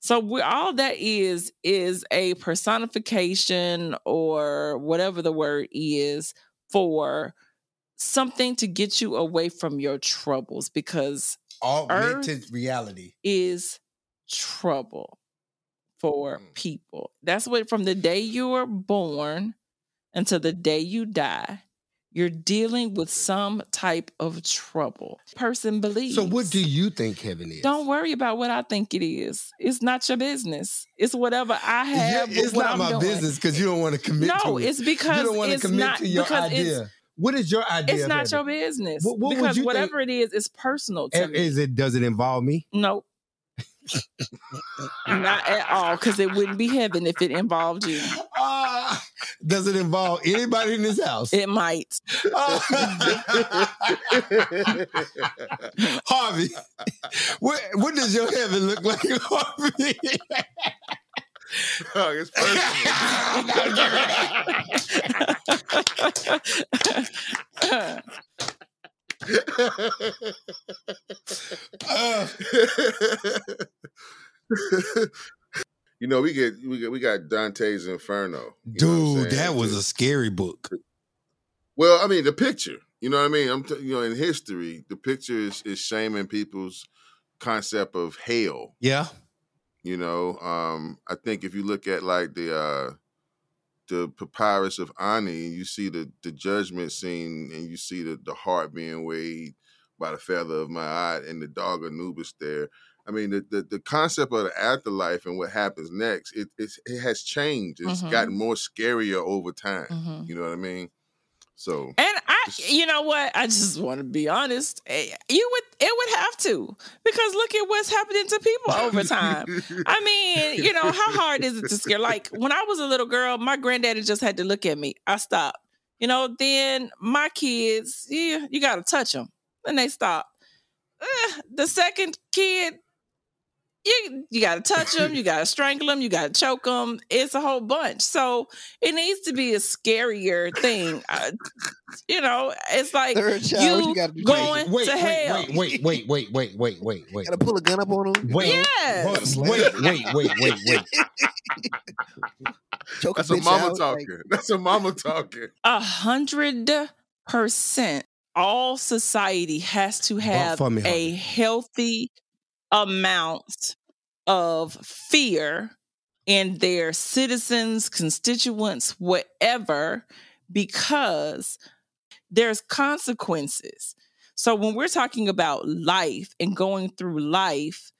Speaker 3: So we, all that is is a personification or whatever the word is for something to get you away from your troubles because
Speaker 2: augmented reality.
Speaker 3: is trouble for
Speaker 1: Mm.
Speaker 3: people. That's what from the day you were born until the day you die, you're dealing with some type of trouble. Person believes.
Speaker 2: So, what do you think heaven is?
Speaker 3: Don't worry about what I think it is. It's not your business. It's whatever I have. with
Speaker 2: it's not
Speaker 3: I'm
Speaker 2: my
Speaker 3: doing.
Speaker 2: business because you don't want to commit to
Speaker 3: No,
Speaker 2: it.
Speaker 3: it's because
Speaker 2: you don't want to commit to your idea. What is your idea?
Speaker 3: it's not your business
Speaker 2: What- what
Speaker 3: because
Speaker 2: you think-
Speaker 3: whatever it is, it's personal to me.
Speaker 2: Is it? Does it involve me?
Speaker 3: Nope. Not at all, because it wouldn't be heaven if it involved you.
Speaker 2: Does it involve anybody in this house?
Speaker 3: It might.
Speaker 2: Harvey, what what does your heaven look like, Harvey?
Speaker 1: Dog, it's
Speaker 2: Uh,
Speaker 1: you know, we get we get we got Dante's Inferno. you know what I'm
Speaker 2: dude, that was a scary book.
Speaker 1: Well, I mean, the picture. You know what I mean? I'm t- you know, in history, the picture is is shaming people's concept of hell.
Speaker 2: Yeah,
Speaker 1: You know, um, I think if you look at like the uh the papyrus of Ani, and you see the the judgment scene, and you see the the heart being weighed by the feather of Ma'at, and the dog Anubis there. I mean, the, the the concept of the afterlife and what happens next, it it's, it has changed. It's
Speaker 3: Mhm.
Speaker 1: gotten more scarier over time.
Speaker 3: Mhm.
Speaker 1: You know what I mean? So
Speaker 3: And I,
Speaker 1: Just-
Speaker 3: you know what? I just want to be honest. Eh, You would, it would have to, because look at what's happening to people over time. I mean, you know, how hard is it to scare? Like when I was a little girl, my granddaddy just had to look at me. I stopped. You know, then my kids, yeah, you got to touch them, and they stop. Eh, the second kid, you you got to touch them, you got to strangle them, you got to choke them. It's a whole bunch. So it needs to be a scarier thing. Uh, you know, it's like
Speaker 4: child,
Speaker 3: you
Speaker 4: you gotta do?
Speaker 3: going
Speaker 2: wait,
Speaker 3: to
Speaker 2: wait,
Speaker 3: hell.
Speaker 2: wait, wait, wait, wait, wait, wait, wait, wait.
Speaker 4: Gotta pull a gun up on him.
Speaker 2: Wait,
Speaker 3: Yes.
Speaker 2: wait, wait, wait, wait, wait.
Speaker 4: Choke
Speaker 1: That's
Speaker 4: a
Speaker 1: a
Speaker 4: bitch
Speaker 1: mama
Speaker 4: out,
Speaker 1: talking.
Speaker 4: like-
Speaker 1: That's a mama talking.
Speaker 3: A hundred percent. all society has to have
Speaker 2: me,
Speaker 3: a healthy amount of fear in their citizens, constituents, whatever, because there's consequences. So when we're talking about life and going through life,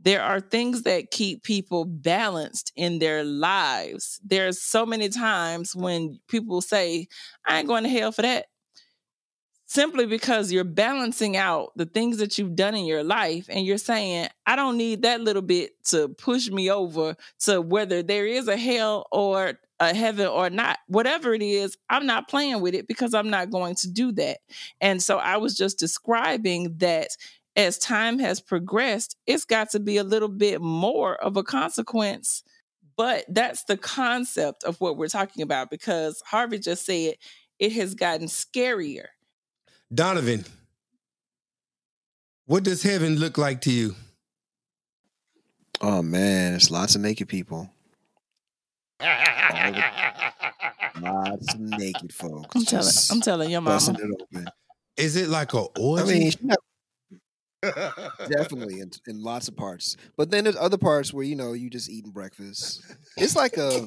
Speaker 3: there are things that keep people balanced in their lives. There's so many times when people say, I ain't going to hell for that. Simply because you're balancing out the things that you've done in your life and you're saying, I don't need that little bit to push me over to whether there is a hell or a heaven or not. Whatever it is, I'm not playing with it because I'm not going to do that. And so I was just describing that as time has progressed, it's got to be a little bit more of a consequence. But that's the concept of what we're talking about because Harvey just said it has gotten scarier.
Speaker 2: Donovan, what does heaven look like to you?
Speaker 4: Oh man, it's lots of naked people. Lots of naked folks.
Speaker 3: I'm telling, I'm telling your
Speaker 4: busting
Speaker 3: mama.
Speaker 4: it open.
Speaker 2: Is it like a
Speaker 4: I
Speaker 2: orgy?
Speaker 4: I mean, definitely in, in lots of parts. But then there's other parts where you know you just eating breakfast. It's like a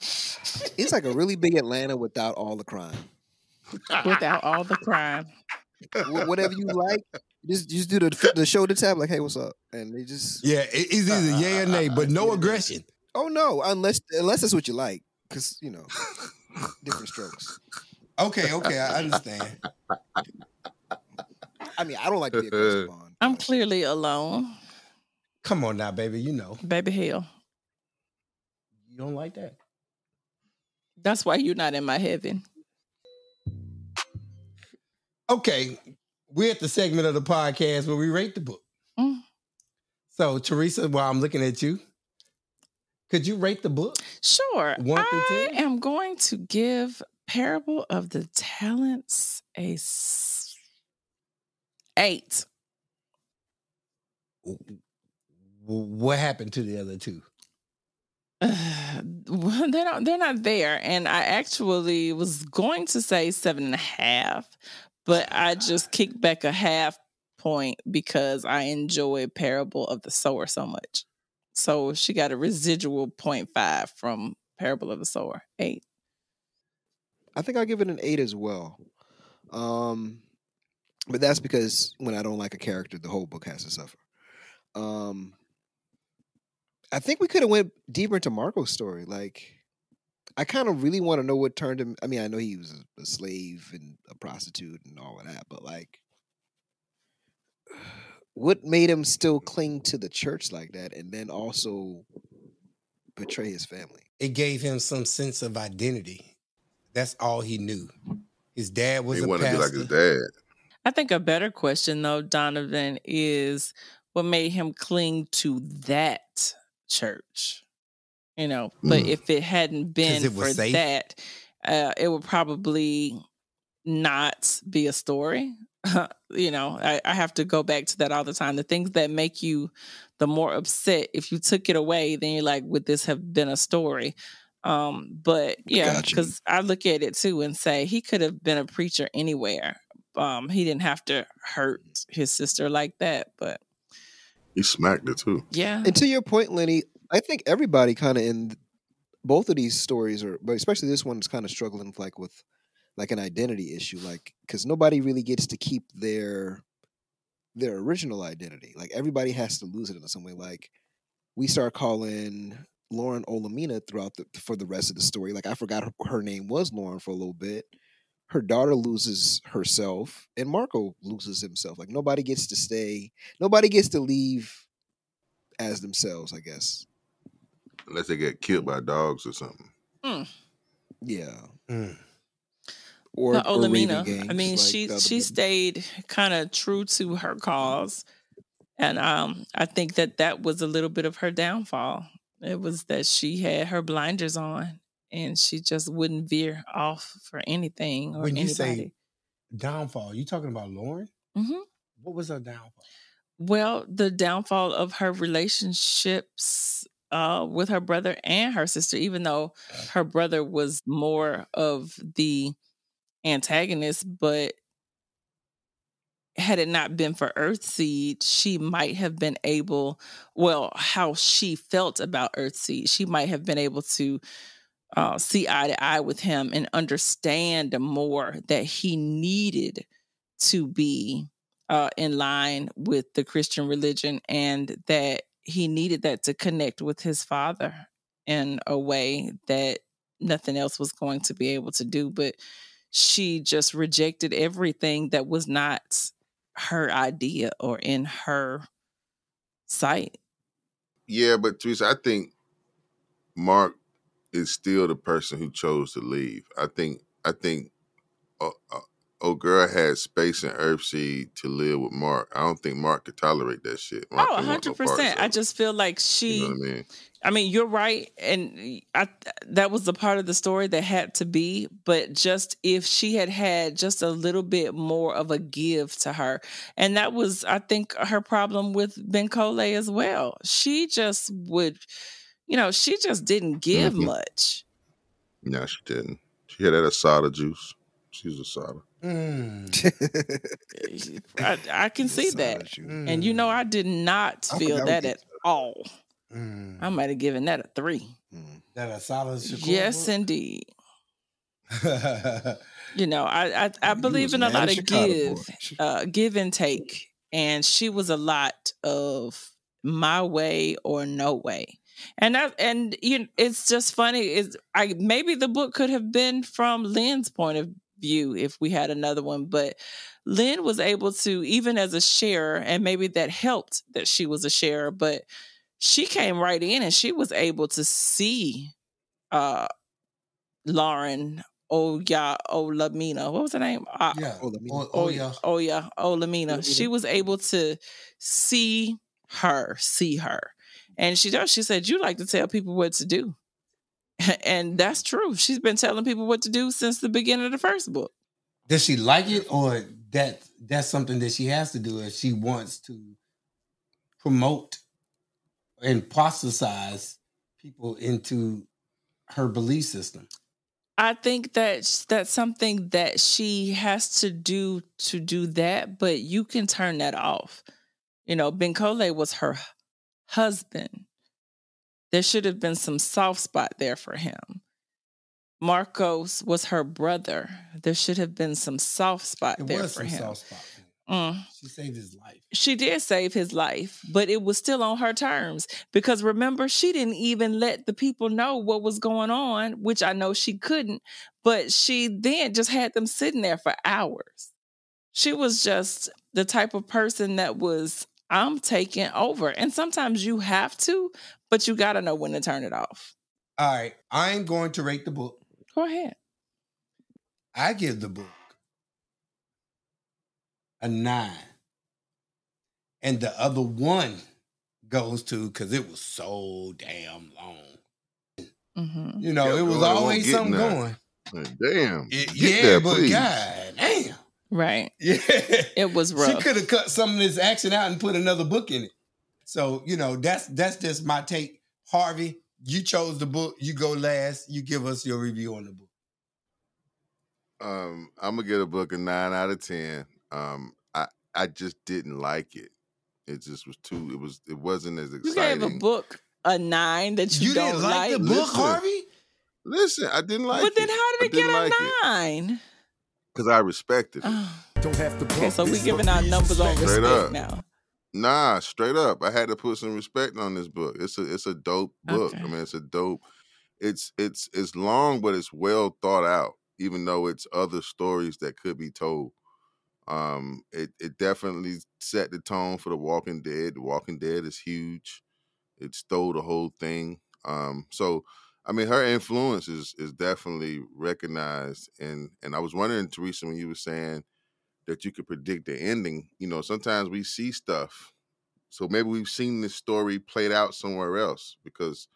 Speaker 4: it's like a really big Atlanta without all the crime.
Speaker 3: Without all the crime.
Speaker 4: Whatever you like, just just do the the shoulder tap like, hey, what's up? And they just
Speaker 2: yeah, it- it's either yay or nay, but no aggression.
Speaker 4: oh no, unless unless that's what you like, because you know different strokes.
Speaker 2: Okay, okay, I understand.
Speaker 4: I mean, I don't like to be aggressive on.
Speaker 3: I'm clearly alone.
Speaker 2: Come on now, baby. You know
Speaker 3: Baby hell.
Speaker 2: you don't like that.
Speaker 3: That's why you're not in my heaven.
Speaker 2: Okay, we're at the segment of the podcast where we rate the book.
Speaker 3: Mm.
Speaker 2: So, Teresa, while I'm looking at you, could you rate the book?
Speaker 3: Sure.
Speaker 2: One through
Speaker 3: I
Speaker 2: 10?
Speaker 3: am going to give Parable of the Talents a s- eight.
Speaker 2: What happened to the other two?
Speaker 3: well, they're not they're not there. And I actually was going to say seven and a half, but I just kicked back a half point because I enjoy Parable of the Sower so much. So she got a residual 0.5 from Parable of the Sower. Eight.
Speaker 4: I think I'll give it an eight as well. Um, but that's because when I don't like a character, the whole book has to suffer. Um, I think we could have went deeper into Marco's story. Like, I kind of really want to know what turned him. I mean, I know he was a, a slave and a prostitute and all of that, but like, what made him still cling to the church like that, and then also betray his family?
Speaker 2: It gave him some sense of identity. That's all he knew. His dad was
Speaker 1: he
Speaker 2: a
Speaker 1: wanted to be like
Speaker 2: pastor.
Speaker 1: his dad.
Speaker 3: I think a better question, though, Donovan, is what made him cling to that church. You know, but
Speaker 1: Mm.
Speaker 3: if it hadn't been
Speaker 2: it
Speaker 3: for
Speaker 2: safe?
Speaker 3: that, uh, it would probably not be a story. you know, I, I have to go back to that all the time. The things that make you the more upset, if you took it away, then you're like, would this have been a story? Um, but yeah,
Speaker 4: Gotcha.
Speaker 3: because I look at it too and say he could have been a preacher anywhere. Um, he didn't have to hurt his sister like that. But
Speaker 1: He smacked it too.
Speaker 3: yeah,
Speaker 4: And to your point, Lenny, I think everybody kind of in both of these stories are, but especially this one is kind of struggling like with like an identity issue, like because nobody really gets to keep their their original identity. Like everybody has to lose it in some way. Like we start calling Lauren Olamina throughout the for the rest of the story. Like I forgot her, her name was Lauren for a little bit. Her daughter loses herself, and Marco loses himself. Like nobody gets to stay. Nobody gets to leave as themselves. I guess.
Speaker 1: Unless they get killed by dogs or something.
Speaker 4: Yeah.
Speaker 2: Mm.
Speaker 4: Or,
Speaker 3: the
Speaker 4: or Raven
Speaker 3: I mean,
Speaker 4: like
Speaker 3: she
Speaker 4: the
Speaker 3: she
Speaker 4: one.
Speaker 3: stayed kind of true to her cause, and um, I think that that was a little bit of her downfall. It was that she had her blinders on, and she just wouldn't veer off for anything or
Speaker 2: When you
Speaker 3: anybody.
Speaker 2: say downfall, you talking about Lauren?
Speaker 3: hmm
Speaker 2: What was her downfall?
Speaker 3: Well, the downfall of her relationships uh, with her brother and her sister, even though her brother was more of the antagonist, but had it not been for Earthseed, she might have been able, well, how she felt about Earthseed, she might have been able to uh, see eye to eye with him and understand more that he needed to be uh, in line with the Christian religion and that he needed that to connect with his father in a way that nothing else was going to be able to do. But she just rejected everything that was not her idea or in her sight.
Speaker 1: Yeah, but Teresa, I think Mark is still the person who chose to leave. I think I think uh, uh, old girl had space and Earthseed to live with Mark. I don't think Mark could tolerate that shit. Mark
Speaker 3: Oh,
Speaker 1: didn't want no
Speaker 3: 100%. I just feel like she.
Speaker 1: you know what I mean.
Speaker 3: I mean, you're right, and I that was the part of the story that had to be. But just if she had had just a little bit more of a give to her, and that was, I think, her problem with Bankole as well. She just would, you know, she just didn't give
Speaker 1: Mhm.
Speaker 3: much.
Speaker 1: No, she didn't. She had that asada juice. She's a asada.
Speaker 2: Mm,
Speaker 3: I, I can see that, and you know, I did not
Speaker 4: I
Speaker 3: feel that
Speaker 4: we
Speaker 3: at all.
Speaker 2: mm.
Speaker 3: I might have given that a three.
Speaker 4: Mm.
Speaker 2: that a solid Shakur
Speaker 3: Yes,
Speaker 2: book?
Speaker 3: indeed. You know, I I, I believe in a lot of
Speaker 4: Chicago,
Speaker 3: give. uh, give and take. And she was a lot of my way or no way. And that, and you it's just funny. Is I maybe the book could have been from Lynn's point of view if we had another one, but Lynn was able to even as a sharer, and maybe that helped that she was a sharer, but she came right in and she was able to see uh Lauren Oya Olamina. What was her name? Uh,
Speaker 2: yeah.
Speaker 4: Oh, let me-
Speaker 2: yeah.
Speaker 3: Oh yeah. Oh Lamina.
Speaker 4: Lamina.
Speaker 3: She was able to see her, see her. And she does. She said, You like to tell people what to do. And that's true. She's been telling people what to do since the beginning of the first book.
Speaker 2: Does she like it, or that that's something that she has to do if she wants to promote and proselytize people into her belief system?
Speaker 3: I think that that's something that she has to do to do that, but you can turn that off. You know, Bankole was her husband. There should have been some soft spot there for him. Marcus was her brother. There should have been some soft spot
Speaker 2: It
Speaker 3: there
Speaker 2: was
Speaker 3: for
Speaker 2: some
Speaker 3: him.
Speaker 2: soft spot.
Speaker 3: Mm.
Speaker 2: She saved his life.
Speaker 3: She did save his life, but it was still on her terms because remember, she didn't even let the people know what was going on, which I know she couldn't, but she then just had them sitting there for hours. She was just the type of person that was, I'm taking over. And sometimes you have to, but you got to know when to turn it off.
Speaker 2: All right, I'm going to rate the book.
Speaker 3: Go ahead.
Speaker 2: I give the book a nine, and the other one goes to because it was so damn long.
Speaker 3: hmm
Speaker 2: You know,
Speaker 1: Yeah,
Speaker 2: it was
Speaker 1: well, it won't
Speaker 2: always something
Speaker 1: nine.
Speaker 2: going.
Speaker 1: Damn.
Speaker 2: It- yeah,
Speaker 1: there,
Speaker 2: but
Speaker 1: please.
Speaker 2: god damn,
Speaker 3: Right.
Speaker 2: yeah,
Speaker 3: It was rough.
Speaker 2: She could have cut some of this action out and put another book in it. So you know, that's that's just my take. Harvey, you chose the book. You go last. You give us your review on the book.
Speaker 1: Um, I'm gonna get a book a nine out of ten. Um, I I just didn't like it. It just was too. It was. It wasn't as exciting.
Speaker 3: You
Speaker 1: exciting.
Speaker 3: gave a book a nine that you,
Speaker 2: You,
Speaker 3: don't
Speaker 2: didn't like, the book,
Speaker 1: Listen,
Speaker 2: Harvey?
Speaker 1: Listen, I didn't like
Speaker 3: but then how did it get
Speaker 1: didn't
Speaker 3: a
Speaker 1: like it.
Speaker 3: Nine?
Speaker 1: Because I respected it.
Speaker 6: Don't have to
Speaker 3: Okay, so we giving our numbers on
Speaker 1: Straight
Speaker 3: respect
Speaker 1: up.
Speaker 3: now.
Speaker 1: Nah, straight up. I had to put some respect on this book. It's a it's a dope book.
Speaker 3: Okay.
Speaker 1: I mean, it's a dope. It's it's it's long, but it's well thought out. Even though it's other stories that could be told. Um, it it definitely set the tone for The Walking Dead. The Walking Dead is huge. It stole the whole thing. Um, so I mean, her influence is is definitely recognized. And and I was wondering, Teresa, when you were saying that you could predict the ending. You know, sometimes we see stuff. So maybe we've seen this story played out somewhere else because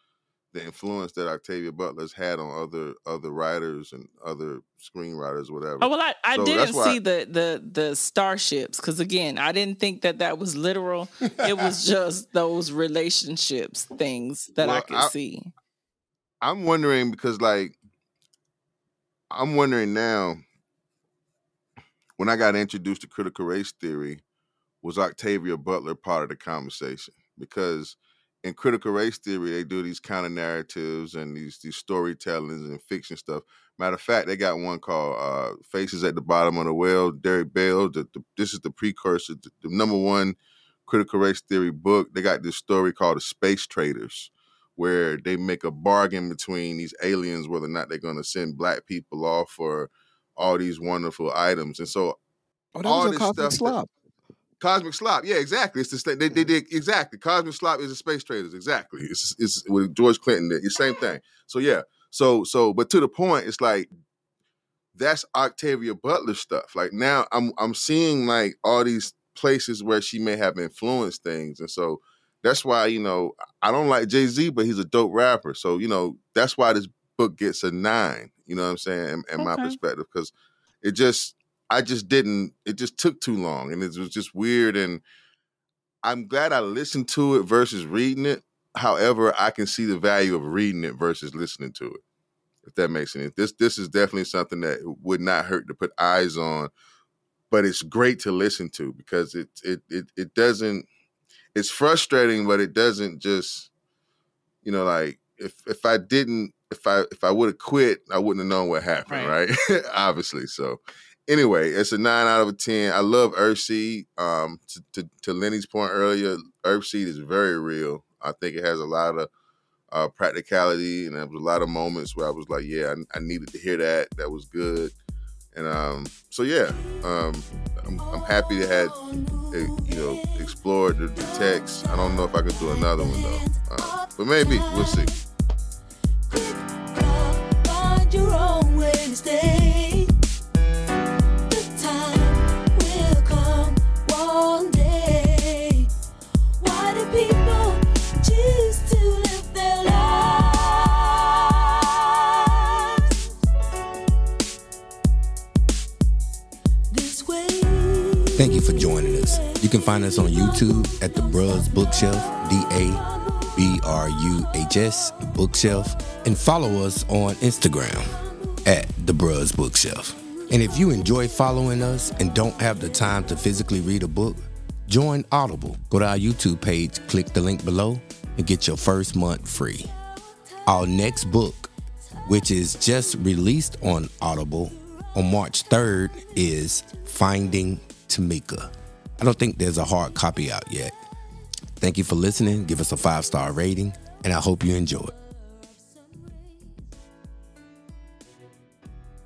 Speaker 1: the influence that Octavia Butler's had on other other writers and other screenwriters, whatever.
Speaker 3: Oh well, I, I
Speaker 1: So
Speaker 3: didn't see the the the starships because again, I didn't think that that was literal. it was just those relationships things that I could
Speaker 1: I-
Speaker 3: see.
Speaker 1: I'm wondering because like I'm wondering now when I got introduced to critical race theory, was Octavia Butler part of the conversation? Because in critical race theory, they do these kind of narratives and these these storytellings and fiction stuff. Matter of fact, they got one called uh, "Faces at the Bottom of the Well." Derrick Bell. The, the, this is the precursor, the, the number one critical race theory book. They got this story called "The Space Traders," where they make a bargain between these aliens whether or not they're going to send black people off for all these wonderful items. And so
Speaker 4: Oh, that
Speaker 1: all this
Speaker 4: Cosmic
Speaker 1: stuff that-
Speaker 4: Slop.
Speaker 1: Cosmic Slop, yeah, exactly. It's the they, they did exactly. Cosmic Slop is the space traders, exactly. It's it's with George Clinton, the same thing. So yeah, so so but to the point, it's like that's Octavia Butler stuff. Like now, I'm I'm seeing like all these places where she may have influenced things, and so that's why you know I don't like Jay Z, but he's a dope rapper. So you know that's why this book gets a nine. You know what I'm saying? In, in my perspective, because it just I just didn't. It just took too long, and it was just weird. And I'm glad I listened to it versus reading it. However, I can see the value of reading it versus listening to it. If that makes sense. This this is definitely something that would not hurt to put eyes on, but it's great to listen to because it it it it doesn't. It's frustrating, but it doesn't just, you know, like if if I didn't if I if I would have quit, I wouldn't have known what happened, right? Obviously, so anyway, it's a nine out of a ten. I love Earthseed. Um, to, to to Lenny's point earlier, Earthseed is very real. I think it has a lot of uh, practicality, and there was a lot of moments where I was like, yeah, I, I needed to hear that. That was good, and um, so yeah, um, I'm, I'm happy to have uh, you know explored the, the text. I don't know if I could do another one though, uh, but maybe we'll see.
Speaker 2: For joining us. You can find us on YouTube at the Bruhs Bookshelf, D A B R U H S Bookshelf, and follow us on Instagram at the Bruhs Bookshelf. And if you enjoy following us and don't have the time to physically read a book, join Audible. Go to our YouTube page, click the link below, and get your first month free. Our next book, which is just released on Audible on March 3rd, is Finding Tamika. I don't think there's a hard copy out yet. Thank you for listening. Give us a five star rating, and I hope you enjoy.